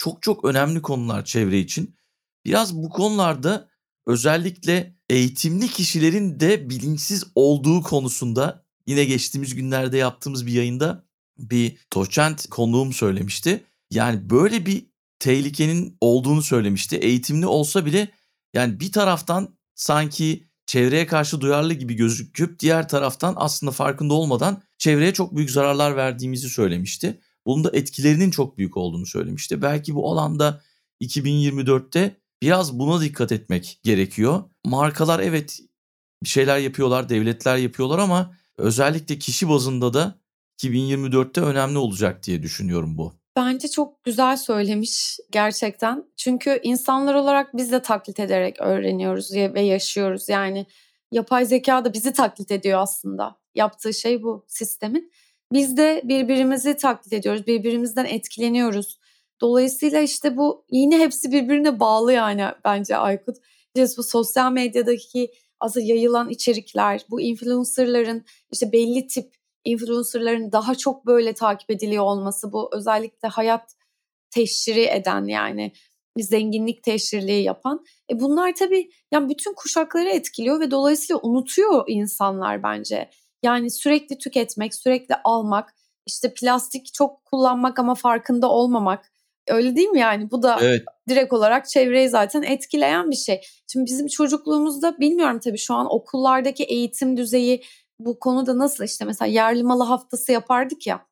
çok çok önemli konular çevre için. Biraz bu konularda özellikle eğitimli kişilerin de bilinçsiz olduğu konusunda yine geçtiğimiz günlerde yaptığımız bir yayında bir doçent konuğum söylemişti. Yani böyle bir tehlikenin olduğunu söylemişti. Eğitimli olsa bile yani bir taraftan sanki çevreye karşı duyarlı gibi gözüküp diğer taraftan aslında farkında olmadan çevreye çok büyük zararlar verdiğimizi söylemişti. Bunun da etkilerinin çok büyük olduğunu söylemişti. Belki bu alanda 2024'te biraz buna dikkat etmek gerekiyor. Markalar evet bir şeyler yapıyorlar, devletler yapıyorlar ama özellikle kişi bazında da 2024'te önemli olacak diye düşünüyorum bu. Bence çok güzel söylemiş gerçekten. Çünkü insanlar olarak biz de taklit ederek öğreniyoruz ve yaşıyoruz. Yani yapay zeka da bizi taklit ediyor aslında. Yaptığı şey bu sistemin. Biz de birbirimizi taklit ediyoruz, birbirimizden etkileniyoruz. Dolayısıyla işte bu yine hepsi birbirine bağlı yani bence Aykut. İşte bu sosyal medyadaki aslında yayılan içerikler, bu influencerların işte belli tip influencerların daha çok böyle takip ediliyor olması, bu özellikle hayat teşhiri eden yani zenginlik teşhirliği yapan. E bunlar tabii yani bütün kuşakları etkiliyor ve dolayısıyla unutuyor insanlar bence. Yani sürekli tüketmek, sürekli almak, işte plastik çok kullanmak ama farkında olmamak. Öyle değil mi yani? Bu da evet. direkt olarak çevreyi zaten etkileyen bir şey. Şimdi bizim çocukluğumuzda bilmiyorum tabii şu an okullardaki eğitim düzeyi bu konuda nasıl işte mesela yerli malı haftası yapardık ya.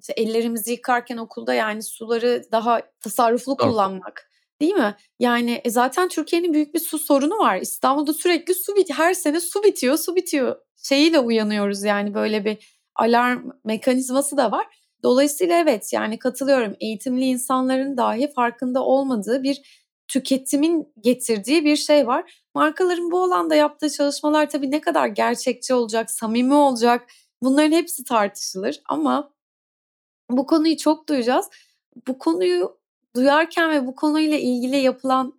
İşte ellerimizi yıkarken okulda yani suları daha tasarruflu Doğru. kullanmak. Değil mi? Yani e zaten Türkiye'nin büyük bir su sorunu var. İstanbul'da sürekli su bit her sene su bitiyor, su bitiyor şeyiyle uyanıyoruz yani böyle bir alarm mekanizması da var. Dolayısıyla evet yani katılıyorum eğitimli insanların dahi farkında olmadığı bir tüketimin getirdiği bir şey var. Markaların bu alanda yaptığı çalışmalar tabii ne kadar gerçekçi olacak, samimi olacak bunların hepsi tartışılır ama bu konuyu çok duyacağız. Bu konuyu duyarken ve bu konuyla ilgili yapılan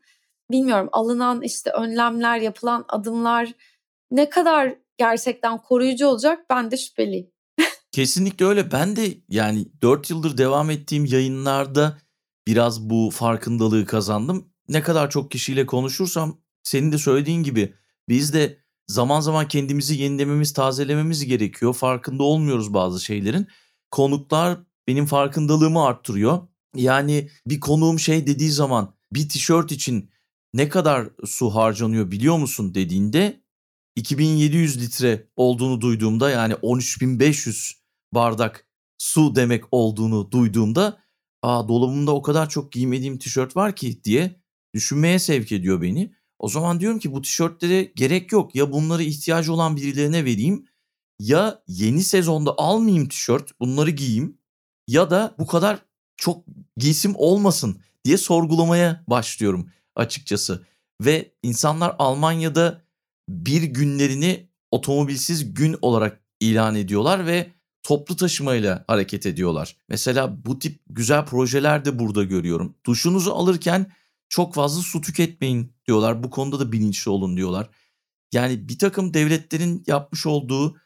bilmiyorum alınan işte önlemler, yapılan adımlar ne kadar gerçekten koruyucu olacak ben de şüpheliyim. *laughs* Kesinlikle öyle. Ben de yani 4 yıldır devam ettiğim yayınlarda biraz bu farkındalığı kazandım. Ne kadar çok kişiyle konuşursam senin de söylediğin gibi biz de zaman zaman kendimizi yenilememiz, tazelememiz gerekiyor. Farkında olmuyoruz bazı şeylerin. Konuklar benim farkındalığımı arttırıyor. Yani bir konuğum şey dediği zaman bir tişört için ne kadar su harcanıyor biliyor musun dediğinde 2700 litre olduğunu duyduğumda yani 13500 bardak su demek olduğunu duyduğumda aa dolabımda o kadar çok giymediğim tişört var ki diye düşünmeye sevk ediyor beni. O zaman diyorum ki bu tişörtlere gerek yok. Ya bunları ihtiyacı olan birilerine vereyim ya yeni sezonda almayayım tişört bunları giyeyim ya da bu kadar çok giysim olmasın diye sorgulamaya başlıyorum açıkçası. Ve insanlar Almanya'da bir günlerini otomobilsiz gün olarak ilan ediyorlar ve toplu taşımayla hareket ediyorlar. Mesela bu tip güzel projeler de burada görüyorum. Duşunuzu alırken çok fazla su tüketmeyin diyorlar. Bu konuda da bilinçli olun diyorlar. Yani bir takım devletlerin yapmış olduğu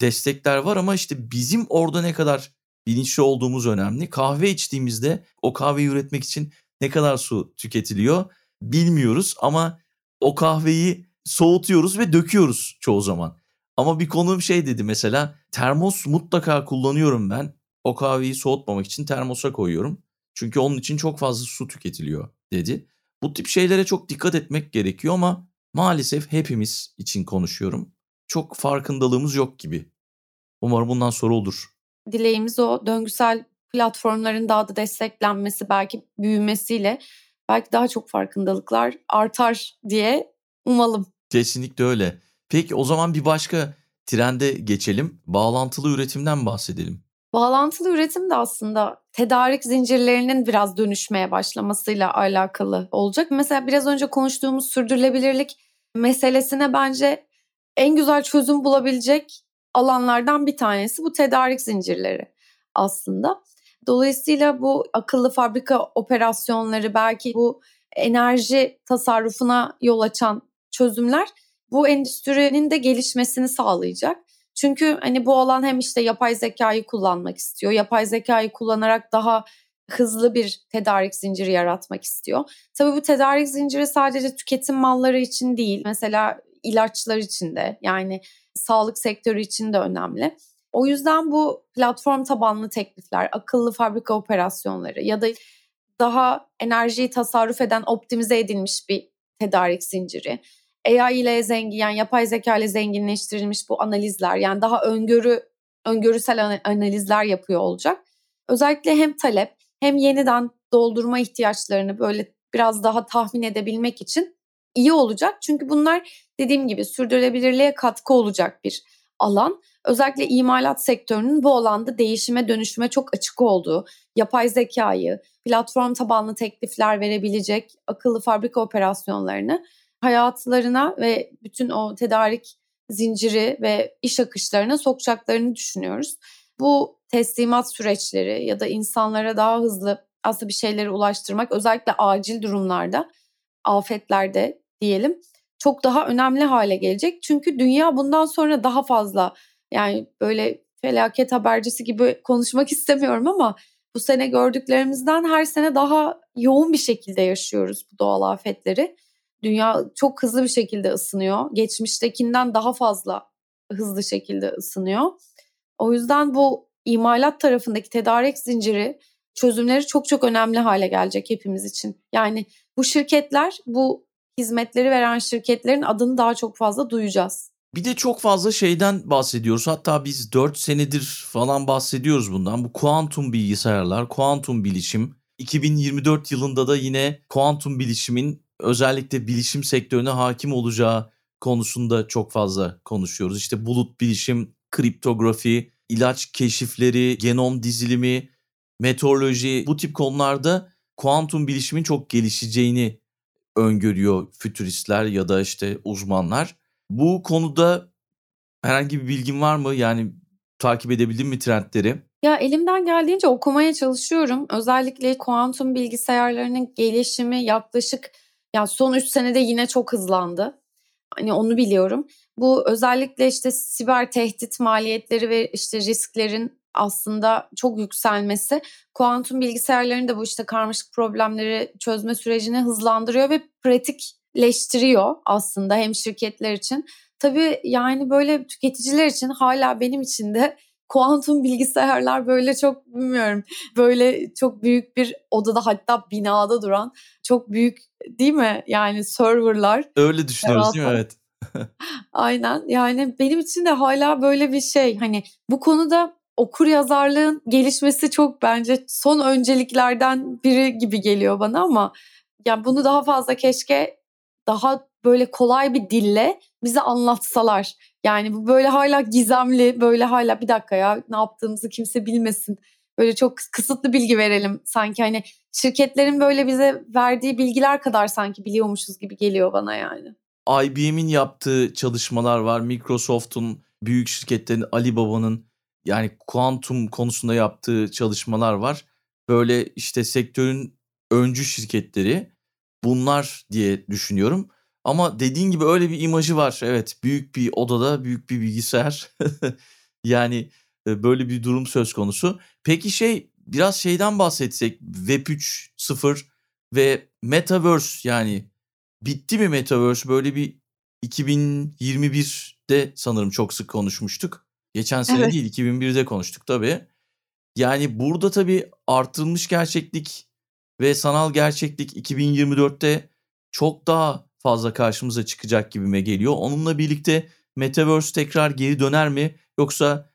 destekler var ama işte bizim orada ne kadar bilinçli olduğumuz önemli. Kahve içtiğimizde o kahveyi üretmek için ne kadar su tüketiliyor bilmiyoruz ama o kahveyi soğutuyoruz ve döküyoruz çoğu zaman. Ama bir konuğum şey dedi mesela termos mutlaka kullanıyorum ben. O kahveyi soğutmamak için termosa koyuyorum. Çünkü onun için çok fazla su tüketiliyor dedi. Bu tip şeylere çok dikkat etmek gerekiyor ama maalesef hepimiz için konuşuyorum. Çok farkındalığımız yok gibi. Umarım bundan sonra olur. Dileğimiz o döngüsel platformların daha da desteklenmesi belki büyümesiyle belki daha çok farkındalıklar artar diye umalım. Kesinlikle öyle. Peki o zaman bir başka trende geçelim. Bağlantılı üretimden bahsedelim. Bağlantılı üretim de aslında tedarik zincirlerinin biraz dönüşmeye başlamasıyla alakalı olacak. Mesela biraz önce konuştuğumuz sürdürülebilirlik meselesine bence en güzel çözüm bulabilecek alanlardan bir tanesi bu tedarik zincirleri aslında. Dolayısıyla bu akıllı fabrika operasyonları belki bu enerji tasarrufuna yol açan çözümler bu endüstrinin de gelişmesini sağlayacak. Çünkü hani bu alan hem işte yapay zekayı kullanmak istiyor. Yapay zekayı kullanarak daha hızlı bir tedarik zinciri yaratmak istiyor. Tabii bu tedarik zinciri sadece tüketim malları için değil. Mesela ilaçlar için de yani sağlık sektörü için de önemli. O yüzden bu platform tabanlı teklifler, akıllı fabrika operasyonları ya da daha enerjiyi tasarruf eden optimize edilmiş bir tedarik zinciri. AI ile zengin yani yapay zeka ile zenginleştirilmiş bu analizler yani daha öngörü öngörüsel analizler yapıyor olacak. Özellikle hem talep hem yeniden doldurma ihtiyaçlarını böyle biraz daha tahmin edebilmek için iyi olacak. Çünkü bunlar dediğim gibi sürdürülebilirliğe katkı olacak bir alan. Özellikle imalat sektörünün bu alanda değişime dönüşüme çok açık olduğu, yapay zekayı, platform tabanlı teklifler verebilecek akıllı fabrika operasyonlarını hayatlarına ve bütün o tedarik zinciri ve iş akışlarına sokacaklarını düşünüyoruz. Bu teslimat süreçleri ya da insanlara daha hızlı aslında bir şeyleri ulaştırmak özellikle acil durumlarda, afetlerde diyelim çok daha önemli hale gelecek. Çünkü dünya bundan sonra daha fazla yani böyle felaket habercisi gibi konuşmak *laughs* istemiyorum ama bu sene gördüklerimizden her sene daha yoğun bir şekilde yaşıyoruz bu doğal afetleri. Dünya çok hızlı bir şekilde ısınıyor. Geçmiştekinden daha fazla hızlı şekilde ısınıyor. O yüzden bu imalat tarafındaki tedarik zinciri çözümleri çok çok önemli hale gelecek hepimiz için. Yani bu şirketler, bu hizmetleri veren şirketlerin adını daha çok fazla duyacağız. Bir de çok fazla şeyden bahsediyoruz. Hatta biz 4 senedir falan bahsediyoruz bundan. Bu kuantum bilgisayarlar, kuantum bilişim. 2024 yılında da yine kuantum bilişimin özellikle bilişim sektörüne hakim olacağı konusunda çok fazla konuşuyoruz. İşte bulut bilişim, kriptografi, ilaç keşifleri, genom dizilimi, meteoroloji bu tip konularda kuantum bilişimin çok gelişeceğini öngörüyor fütüristler ya da işte uzmanlar. Bu konuda herhangi bir bilgin var mı? Yani takip edebildin mi trendleri? Ya elimden geldiğince okumaya çalışıyorum. Özellikle kuantum bilgisayarlarının gelişimi yaklaşık Yani son 3 senede yine çok hızlandı. Hani onu biliyorum. Bu özellikle işte siber tehdit maliyetleri ve işte risklerin aslında çok yükselmesi kuantum bilgisayarların da bu işte karmaşık problemleri çözme sürecini hızlandırıyor ve pratikleştiriyor aslında hem şirketler için. Tabii yani böyle tüketiciler için hala benim için de *laughs* kuantum bilgisayarlar böyle çok bilmiyorum böyle çok büyük bir odada hatta binada duran çok büyük değil mi yani serverlar. Öyle düşünüyoruz değil mi? Evet. *laughs* Aynen yani benim için de hala böyle bir şey hani bu konuda okur yazarlığın gelişmesi çok bence son önceliklerden biri gibi geliyor bana ama yani bunu daha fazla keşke daha böyle kolay bir dille bize anlatsalar. Yani bu böyle hala gizemli, böyle hala bir dakika ya ne yaptığımızı kimse bilmesin. Böyle çok kısıtlı bilgi verelim sanki hani şirketlerin böyle bize verdiği bilgiler kadar sanki biliyormuşuz gibi geliyor bana yani. IBM'in yaptığı çalışmalar var. Microsoft'un, büyük şirketlerin, Alibaba'nın yani kuantum konusunda yaptığı çalışmalar var. Böyle işte sektörün öncü şirketleri bunlar diye düşünüyorum. Ama dediğin gibi öyle bir imajı var. Evet büyük bir odada büyük bir bilgisayar. *laughs* yani e, böyle bir durum söz konusu. Peki şey biraz şeyden bahsetsek Web 3.0 ve Metaverse yani bitti mi Metaverse böyle bir 2021'de sanırım çok sık konuşmuştuk. Geçen sene evet. değil 2001'de konuştuk tabii. Yani burada tabii artırılmış gerçeklik ve sanal gerçeklik 2024'te çok daha fazla karşımıza çıkacak gibime geliyor. Onunla birlikte Metaverse tekrar geri döner mi? Yoksa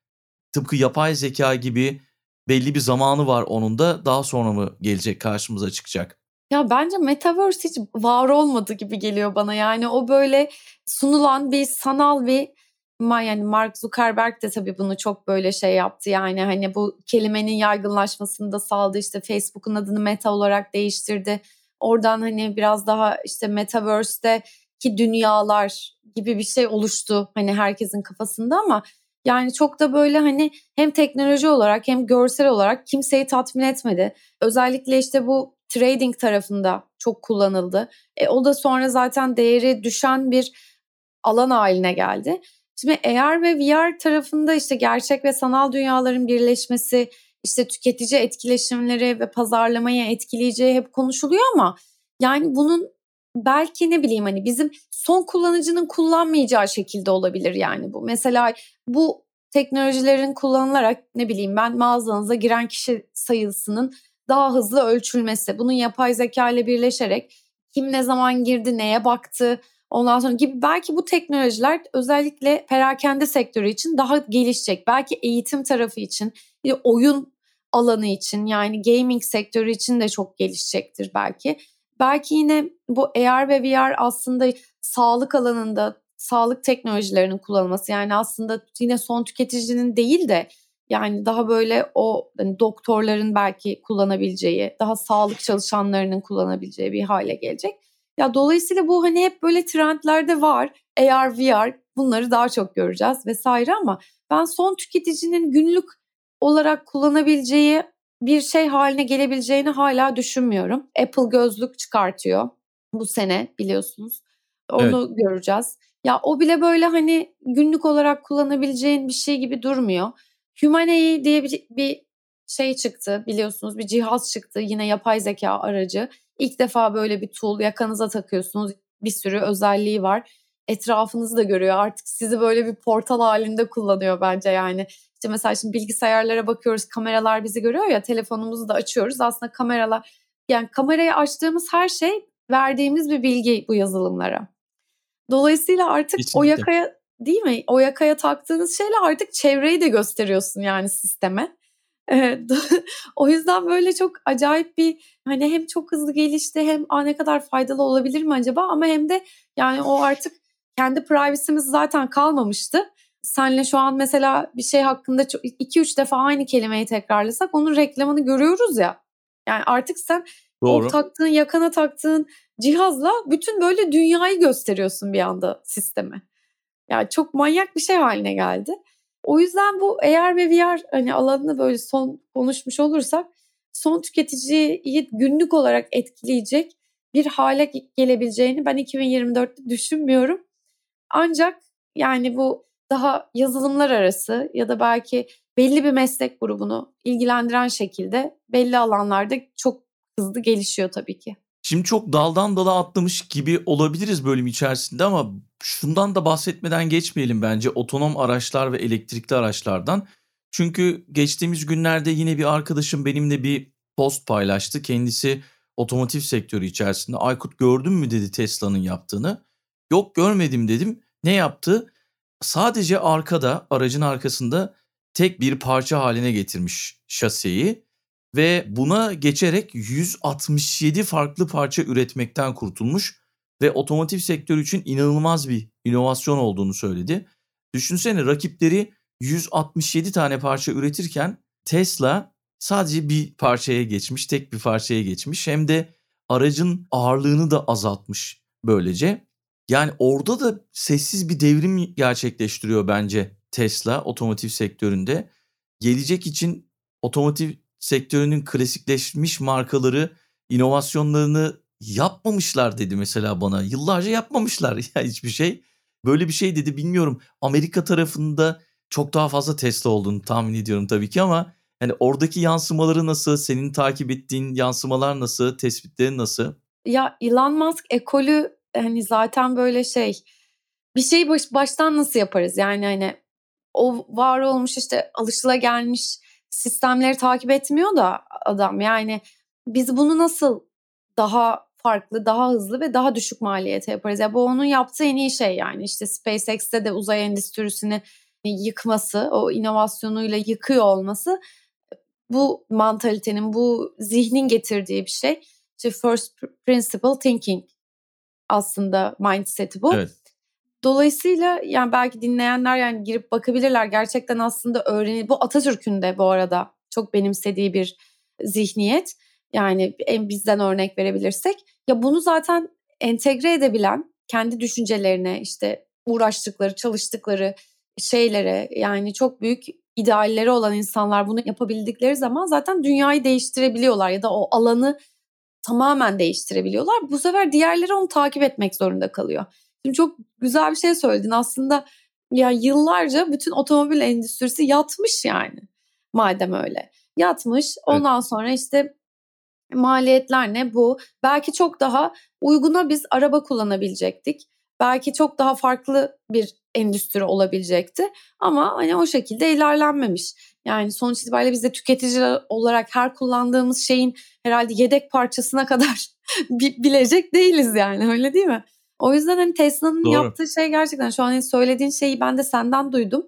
tıpkı yapay zeka gibi belli bir zamanı var onun da daha sonra mı gelecek karşımıza çıkacak? Ya bence Metaverse hiç var olmadı gibi geliyor bana. Yani o böyle sunulan bir sanal bir yani Mark Zuckerberg de tabii bunu çok böyle şey yaptı. Yani hani bu kelimenin yaygınlaşmasını da sağladı. İşte Facebook'un adını Meta olarak değiştirdi. Oradan hani biraz daha işte Metaverse'deki dünyalar gibi bir şey oluştu hani herkesin kafasında ama yani çok da böyle hani hem teknoloji olarak hem görsel olarak kimseyi tatmin etmedi. Özellikle işte bu trading tarafında çok kullanıldı. E, o da sonra zaten değeri düşen bir alan haline geldi. Şimdi AR ve VR tarafında işte gerçek ve sanal dünyaların birleşmesi, işte tüketici etkileşimleri ve pazarlamayı etkileyeceği hep konuşuluyor ama yani bunun belki ne bileyim hani bizim son kullanıcının kullanmayacağı şekilde olabilir yani bu. Mesela bu teknolojilerin kullanılarak ne bileyim ben mağazanıza giren kişi sayısının daha hızlı ölçülmesi, bunun yapay zeka ile birleşerek kim ne zaman girdi, neye baktı, ondan sonra gibi belki bu teknolojiler özellikle perakende sektörü için daha gelişecek. Belki eğitim tarafı için, oyun alanı için yani gaming sektörü için de çok gelişecektir belki. Belki yine bu AR ve VR aslında sağlık alanında sağlık teknolojilerinin kullanılması yani aslında yine son tüketicinin değil de yani daha böyle o hani doktorların belki kullanabileceği, daha sağlık çalışanlarının kullanabileceği bir hale gelecek. Ya dolayısıyla bu hani hep böyle trendlerde var. AR, VR bunları daha çok göreceğiz vesaire ama ben son tüketicinin günlük olarak kullanabileceği bir şey haline gelebileceğini hala düşünmüyorum. Apple gözlük çıkartıyor bu sene biliyorsunuz. Onu evet. göreceğiz. Ya o bile böyle hani günlük olarak kullanabileceğin bir şey gibi durmuyor. Humanei diye bir, bir şey çıktı biliyorsunuz bir cihaz çıktı yine yapay zeka aracı. İlk defa böyle bir tool yakanıza takıyorsunuz bir sürü özelliği var. Etrafınızı da görüyor artık sizi böyle bir portal halinde kullanıyor bence yani. İşte mesela şimdi bilgisayarlara bakıyoruz kameralar bizi görüyor ya telefonumuzu da açıyoruz aslında kameralar yani kamerayı açtığımız her şey verdiğimiz bir bilgi bu yazılımlara. Dolayısıyla artık Kesinlikle. o yakaya değil mi? O yakaya taktığınız şeyle artık çevreyi de gösteriyorsun yani sisteme. *laughs* o yüzden böyle çok acayip bir hani hem çok hızlı gelişti hem Aa, ne kadar faydalı olabilir mi acaba ama hem de yani o artık kendi privacy'miz zaten kalmamıştı. Senle şu an mesela bir şey hakkında 2-3 defa aynı kelimeyi tekrarlasak onun reklamını görüyoruz ya. Yani artık sen Doğru. o taktığın yakana taktığın cihazla bütün böyle dünyayı gösteriyorsun bir anda sisteme. Yani çok manyak bir şey haline geldi. O yüzden bu AR ve VR hani alanını böyle son konuşmuş olursak son tüketiciyi günlük olarak etkileyecek bir hale gelebileceğini ben 2024'te düşünmüyorum. Ancak yani bu daha yazılımlar arası ya da belki belli bir meslek grubunu ilgilendiren şekilde belli alanlarda çok hızlı gelişiyor tabii ki. Şimdi çok daldan dala atlamış gibi olabiliriz bölüm içerisinde ama şundan da bahsetmeden geçmeyelim bence otonom araçlar ve elektrikli araçlardan. Çünkü geçtiğimiz günlerde yine bir arkadaşım benimle bir post paylaştı. Kendisi otomotiv sektörü içerisinde. Aykut gördün mü dedi Tesla'nın yaptığını. Yok görmedim dedim. Ne yaptı? Sadece arkada aracın arkasında tek bir parça haline getirmiş şasiyi ve buna geçerek 167 farklı parça üretmekten kurtulmuş ve otomotiv sektörü için inanılmaz bir inovasyon olduğunu söyledi. Düşünsene rakipleri 167 tane parça üretirken Tesla sadece bir parçaya geçmiş, tek bir parçaya geçmiş. Hem de aracın ağırlığını da azaltmış böylece. Yani orada da sessiz bir devrim gerçekleştiriyor bence Tesla otomotiv sektöründe. Gelecek için otomotiv sektörünün klasikleşmiş markaları inovasyonlarını yapmamışlar dedi mesela bana. Yıllarca yapmamışlar *laughs* ya hiçbir şey. Böyle bir şey dedi bilmiyorum. Amerika tarafında çok daha fazla Tesla olduğunu tahmin ediyorum tabii ki ama yani oradaki yansımaları nasıl? Senin takip ettiğin yansımalar nasıl? Tespitlerin nasıl? Ya Elon Musk ekolü hani zaten böyle şey bir şeyi baş, baştan nasıl yaparız? Yani hani o var olmuş işte alışılagelmiş sistemleri takip etmiyor da adam. Yani biz bunu nasıl daha farklı, daha hızlı ve daha düşük maliyete yaparız. Ya bu onun yaptığı en iyi şey yani. işte SpaceX'te de uzay endüstrisini yıkması, o inovasyonuyla yıkıyor olması bu mantalitenin, bu zihnin getirdiği bir şey. İşte first principle thinking aslında mindseti bu. Evet. Dolayısıyla yani belki dinleyenler yani girip bakabilirler. Gerçekten aslında öğreni bu Atatürk'ün de bu arada çok benimsediği bir zihniyet. Yani en bizden örnek verebilirsek. Ya bunu zaten entegre edebilen kendi düşüncelerine işte uğraştıkları, çalıştıkları şeylere yani çok büyük idealleri olan insanlar bunu yapabildikleri zaman zaten dünyayı değiştirebiliyorlar ya da o alanı tamamen değiştirebiliyorlar. Bu sefer diğerleri onu takip etmek zorunda kalıyor. Şimdi çok güzel bir şey söyledin. Aslında ya yıllarca bütün otomobil endüstrisi yatmış yani. Madem öyle. Yatmış. Ondan evet. sonra işte maliyetler ne bu? Belki çok daha uyguna biz araba kullanabilecektik. Belki çok daha farklı bir endüstri olabilecekti. Ama hani o şekilde ilerlenmemiş. Yani sonuç itibariyle biz de tüketici olarak her kullandığımız şeyin herhalde yedek parçasına *laughs* kadar bilecek değiliz yani öyle değil mi? O yüzden hani Tesla'nın yaptığı şey gerçekten şu an hani söylediğin şeyi ben de senden duydum.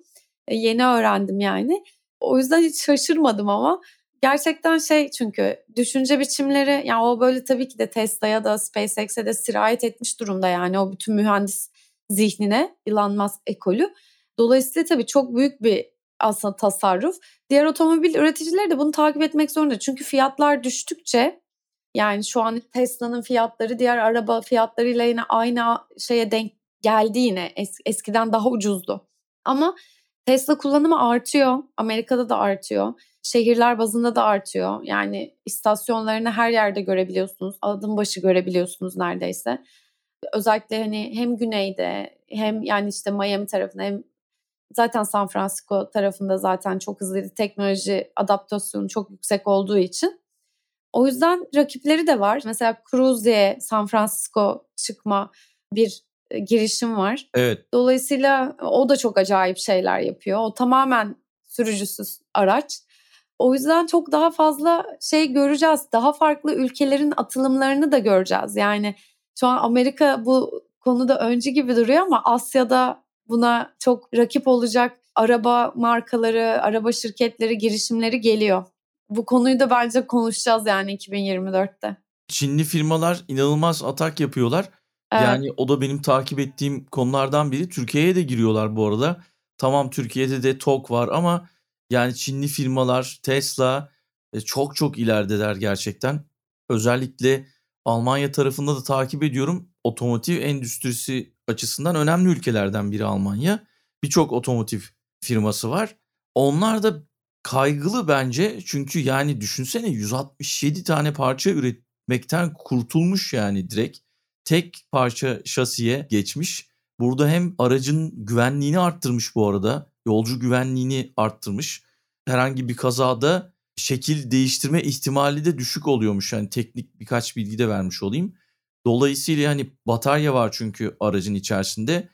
E, yeni öğrendim yani. O yüzden hiç şaşırmadım ama gerçekten şey çünkü düşünce biçimleri yani o böyle tabii ki de Tesla'ya da SpaceX'e de sirayet etmiş durumda yani o bütün mühendis zihnine Elon Musk ekolü. Dolayısıyla tabii çok büyük bir aslında tasarruf. Diğer otomobil üreticileri de bunu takip etmek zorunda. Çünkü fiyatlar düştükçe yani şu an Tesla'nın fiyatları diğer araba fiyatlarıyla yine aynı şeye denk geldi yine. Es- eskiden daha ucuzdu. Ama Tesla kullanımı artıyor. Amerika'da da artıyor. Şehirler bazında da artıyor. Yani istasyonlarını her yerde görebiliyorsunuz. Adım başı görebiliyorsunuz neredeyse. Özellikle hani hem güneyde hem yani işte Miami tarafında hem zaten San Francisco tarafında zaten çok hızlı teknoloji adaptasyonu çok yüksek olduğu için o yüzden rakipleri de var. Mesela Cruise diye San Francisco çıkma bir e, girişim var. Evet. Dolayısıyla o da çok acayip şeyler yapıyor. O tamamen sürücüsüz araç. O yüzden çok daha fazla şey göreceğiz. Daha farklı ülkelerin atılımlarını da göreceğiz. Yani şu an Amerika bu konuda önce gibi duruyor ama Asya'da buna çok rakip olacak araba markaları, araba şirketleri, girişimleri geliyor. Bu konuyu da bence konuşacağız yani 2024'te. Çinli firmalar inanılmaz atak yapıyorlar. Evet. Yani o da benim takip ettiğim konulardan biri. Türkiye'ye de giriyorlar bu arada. Tamam Türkiye'de de TOK var ama yani Çinli firmalar, Tesla e, çok çok ilerideler gerçekten. Özellikle Almanya tarafında da takip ediyorum. Otomotiv endüstrisi açısından önemli ülkelerden biri Almanya. Birçok otomotiv firması var. Onlar da kaygılı bence çünkü yani düşünsene 167 tane parça üret üretmekten kurtulmuş yani direkt. Tek parça şasiye geçmiş. Burada hem aracın güvenliğini arttırmış bu arada. Yolcu güvenliğini arttırmış. Herhangi bir kazada şekil değiştirme ihtimali de düşük oluyormuş. Yani teknik birkaç bilgi de vermiş olayım. Dolayısıyla hani batarya var çünkü aracın içerisinde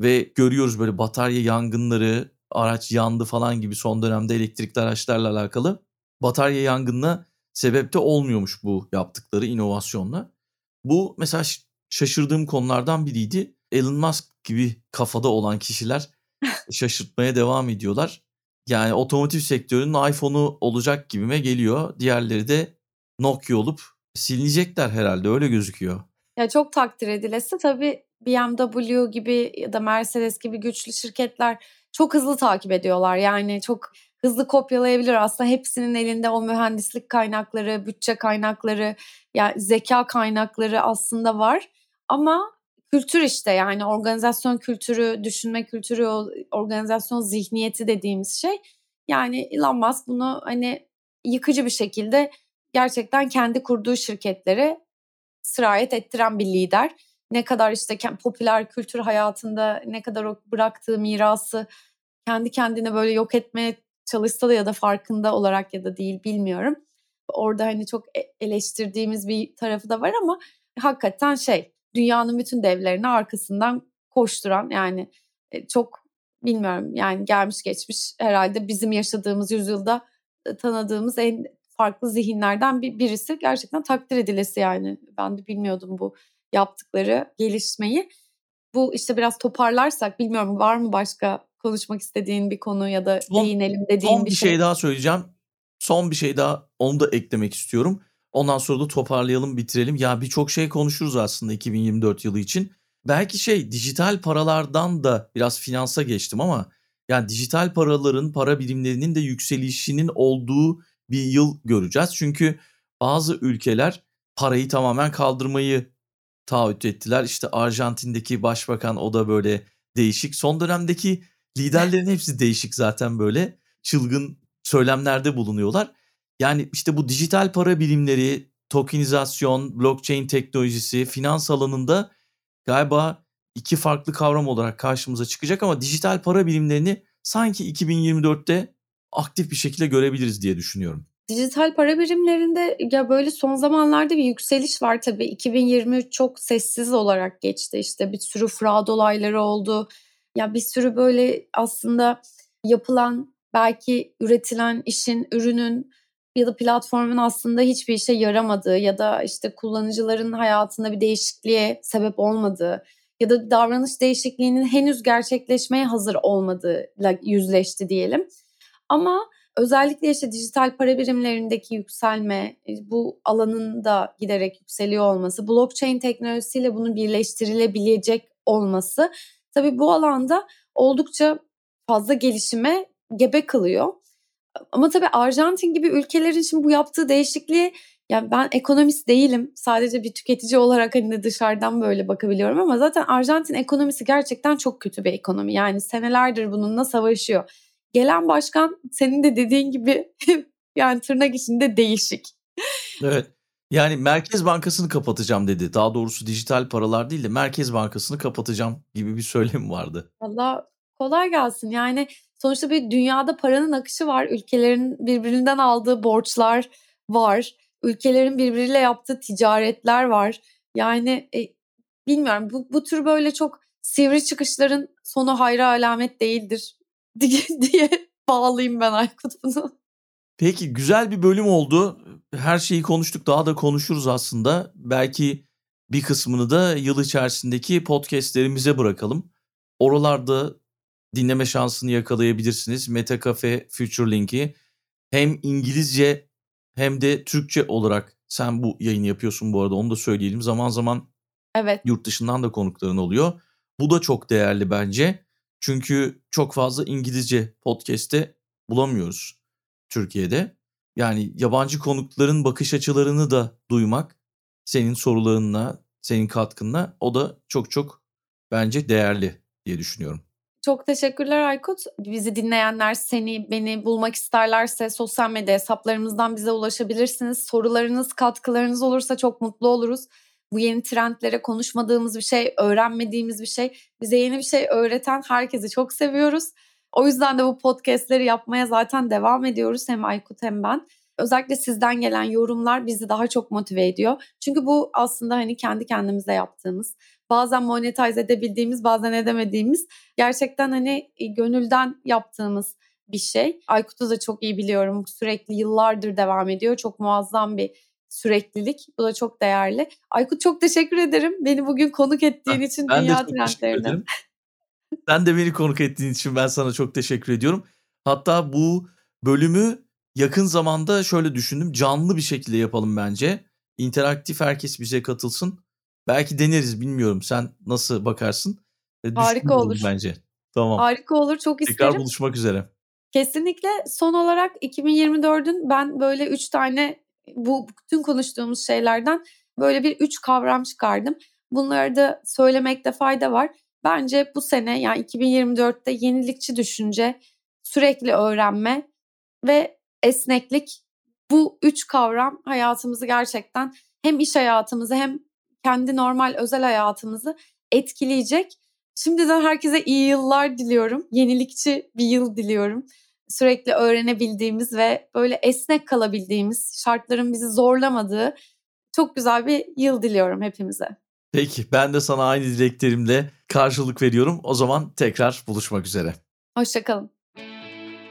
ve görüyoruz böyle batarya yangınları, araç yandı falan gibi son dönemde elektrikli araçlarla alakalı batarya yangınına sebep de olmuyormuş bu yaptıkları inovasyonla. Bu mesela şaşırdığım konulardan biriydi. Elon Musk gibi kafada olan kişiler şaşırtmaya devam ediyorlar. Yani otomotiv sektörünün iPhone'u olacak gibime geliyor. Diğerleri de Nokia olup silinecekler herhalde öyle gözüküyor. Ya çok takdir edilesi tabii BMW gibi ya da Mercedes gibi güçlü şirketler çok hızlı takip ediyorlar. Yani çok hızlı kopyalayabilir. Aslında hepsinin elinde o mühendislik kaynakları, bütçe kaynakları, yani zeka kaynakları aslında var. Ama kültür işte yani organizasyon kültürü, düşünme kültürü, organizasyon zihniyeti dediğimiz şey. Yani Elon Musk bunu hani yıkıcı bir şekilde gerçekten kendi kurduğu şirketlere sirayet ettiren bir lider. Ne kadar işte popüler kültür hayatında ne kadar o bıraktığı mirası kendi kendine böyle yok etmeye çalışsa da ya da farkında olarak ya da değil bilmiyorum. Orada hani çok e, eleştirdiğimiz bir tarafı da var ama hakikaten şey dünyanın bütün devlerini arkasından koşturan yani e, çok bilmiyorum yani gelmiş geçmiş herhalde bizim yaşadığımız yüzyılda e, tanıdığımız en farklı zihinlerden bir birisi gerçekten takdir edilesi yani ben de bilmiyordum bu yaptıkları gelişmeyi. Bu işte biraz toparlarsak bilmiyorum var mı başka konuşmak istediğin bir konu ya da son, değinelim dediğin son bir şey. şey daha söyleyeceğim. Son bir şey daha onu da eklemek istiyorum. Ondan sonra da toparlayalım bitirelim. Ya birçok şey konuşuruz aslında 2024 yılı için. Belki şey dijital paralardan da biraz finansa geçtim ama yani dijital paraların para birimlerinin de yükselişinin olduğu bir yıl göreceğiz. Çünkü bazı ülkeler parayı tamamen kaldırmayı taahhüt ettiler. İşte Arjantin'deki başbakan o da böyle değişik. Son dönemdeki liderlerin hepsi değişik zaten böyle çılgın söylemlerde bulunuyorlar. Yani işte bu dijital para birimleri, tokenizasyon, blockchain teknolojisi, finans alanında galiba iki farklı kavram olarak karşımıza çıkacak ama dijital para birimlerini sanki 2024'te aktif bir şekilde görebiliriz diye düşünüyorum. Dijital para birimlerinde ya böyle son zamanlarda bir yükseliş var tabii. 2023 çok sessiz olarak geçti. İşte bir sürü fraud olayları oldu. Ya bir sürü böyle aslında yapılan belki üretilen işin, ürünün ya da platformun aslında hiçbir işe yaramadığı ya da işte kullanıcıların hayatında bir değişikliğe sebep olmadığı ya da davranış değişikliğinin henüz gerçekleşmeye hazır olmadığıyla yüzleşti diyelim. Ama özellikle işte dijital para birimlerindeki yükselme, e, bu alanın da giderek yükseliyor olması, blockchain teknolojisiyle bunun birleştirilebilecek olması tabii bu alanda oldukça fazla gelişime gebe kılıyor. Ama tabii Arjantin gibi ülkelerin şimdi bu yaptığı değişikliği yani ben ekonomist değilim. Sadece bir tüketici olarak hani dışarıdan böyle bakabiliyorum ama zaten Arjantin ekonomisi gerçekten çok kötü bir ekonomi. Yani senelerdir bununla savaşıyor. Gelen başkan senin de dediğin gibi *laughs* yani tırnak içinde değişik. Evet. Yani Merkez Bankası'nı kapatacağım dedi. Daha doğrusu dijital paralar değil de Merkez Bankası'nı kapatacağım gibi bir söylem vardı. Valla kolay gelsin. Yani sonuçta bir dünyada paranın akışı var. Ülkelerin birbirinden aldığı borçlar var. Ülkelerin birbiriyle yaptığı ticaretler var. Yani e, bilmiyorum bu, bu tür böyle çok sivri çıkışların sonu hayra alamet değildir *laughs* diye, diye bağlayayım ben Aykut bunu. Peki güzel bir bölüm oldu. Her şeyi konuştuk daha da konuşuruz aslında. Belki bir kısmını da yıl içerisindeki podcastlerimize bırakalım. Oralarda dinleme şansını yakalayabilirsiniz. Meta Cafe Future Link'i hem İngilizce hem de Türkçe olarak sen bu yayını yapıyorsun bu arada onu da söyleyelim. Zaman zaman evet. yurt dışından da konukların oluyor. Bu da çok değerli bence. Çünkü çok fazla İngilizce podcast'te bulamıyoruz Türkiye'de. Yani yabancı konukların bakış açılarını da duymak senin sorularınla, senin katkınla o da çok çok bence değerli diye düşünüyorum. Çok teşekkürler Aykut. Bizi dinleyenler seni, beni bulmak isterlerse sosyal medya hesaplarımızdan bize ulaşabilirsiniz. Sorularınız, katkılarınız olursa çok mutlu oluruz. Bu yeni trendlere konuşmadığımız bir şey, öğrenmediğimiz bir şey, bize yeni bir şey öğreten herkesi çok seviyoruz. O yüzden de bu podcastleri yapmaya zaten devam ediyoruz hem Aykut hem ben. Özellikle sizden gelen yorumlar bizi daha çok motive ediyor. Çünkü bu aslında hani kendi kendimize yaptığımız, bazen monetize edebildiğimiz, bazen edemediğimiz, gerçekten hani e, gönülden yaptığımız bir şey. Aykut'u da çok iyi biliyorum. Sürekli yıllardır devam ediyor. Çok muazzam bir süreklilik. Bu da çok değerli. Aykut çok teşekkür ederim. Beni bugün konuk ettiğin için ben Dünya de çok teşekkür Trendlerine. Sen de beni konuk ettiğin için ben sana çok teşekkür ediyorum. Hatta bu bölümü yakın zamanda şöyle düşündüm. Canlı bir şekilde yapalım bence. İnteraktif herkes bize katılsın. Belki deneriz bilmiyorum. Sen nasıl bakarsın? E, Harika olur. Bence. Tamam. Harika olur. Çok Tekrar isterim. buluşmak üzere. Kesinlikle son olarak 2024'ün ben böyle üç tane bu bütün konuştuğumuz şeylerden böyle bir üç kavram çıkardım. Bunları da söylemekte fayda var. Bence bu sene yani 2024'te yenilikçi düşünce, sürekli öğrenme ve esneklik bu üç kavram hayatımızı gerçekten hem iş hayatımızı hem kendi normal özel hayatımızı etkileyecek. Şimdiden herkese iyi yıllar diliyorum. Yenilikçi bir yıl diliyorum sürekli öğrenebildiğimiz ve böyle esnek kalabildiğimiz, şartların bizi zorlamadığı çok güzel bir yıl diliyorum hepimize. Peki ben de sana aynı dileklerimle karşılık veriyorum. O zaman tekrar buluşmak üzere. Hoşçakalın.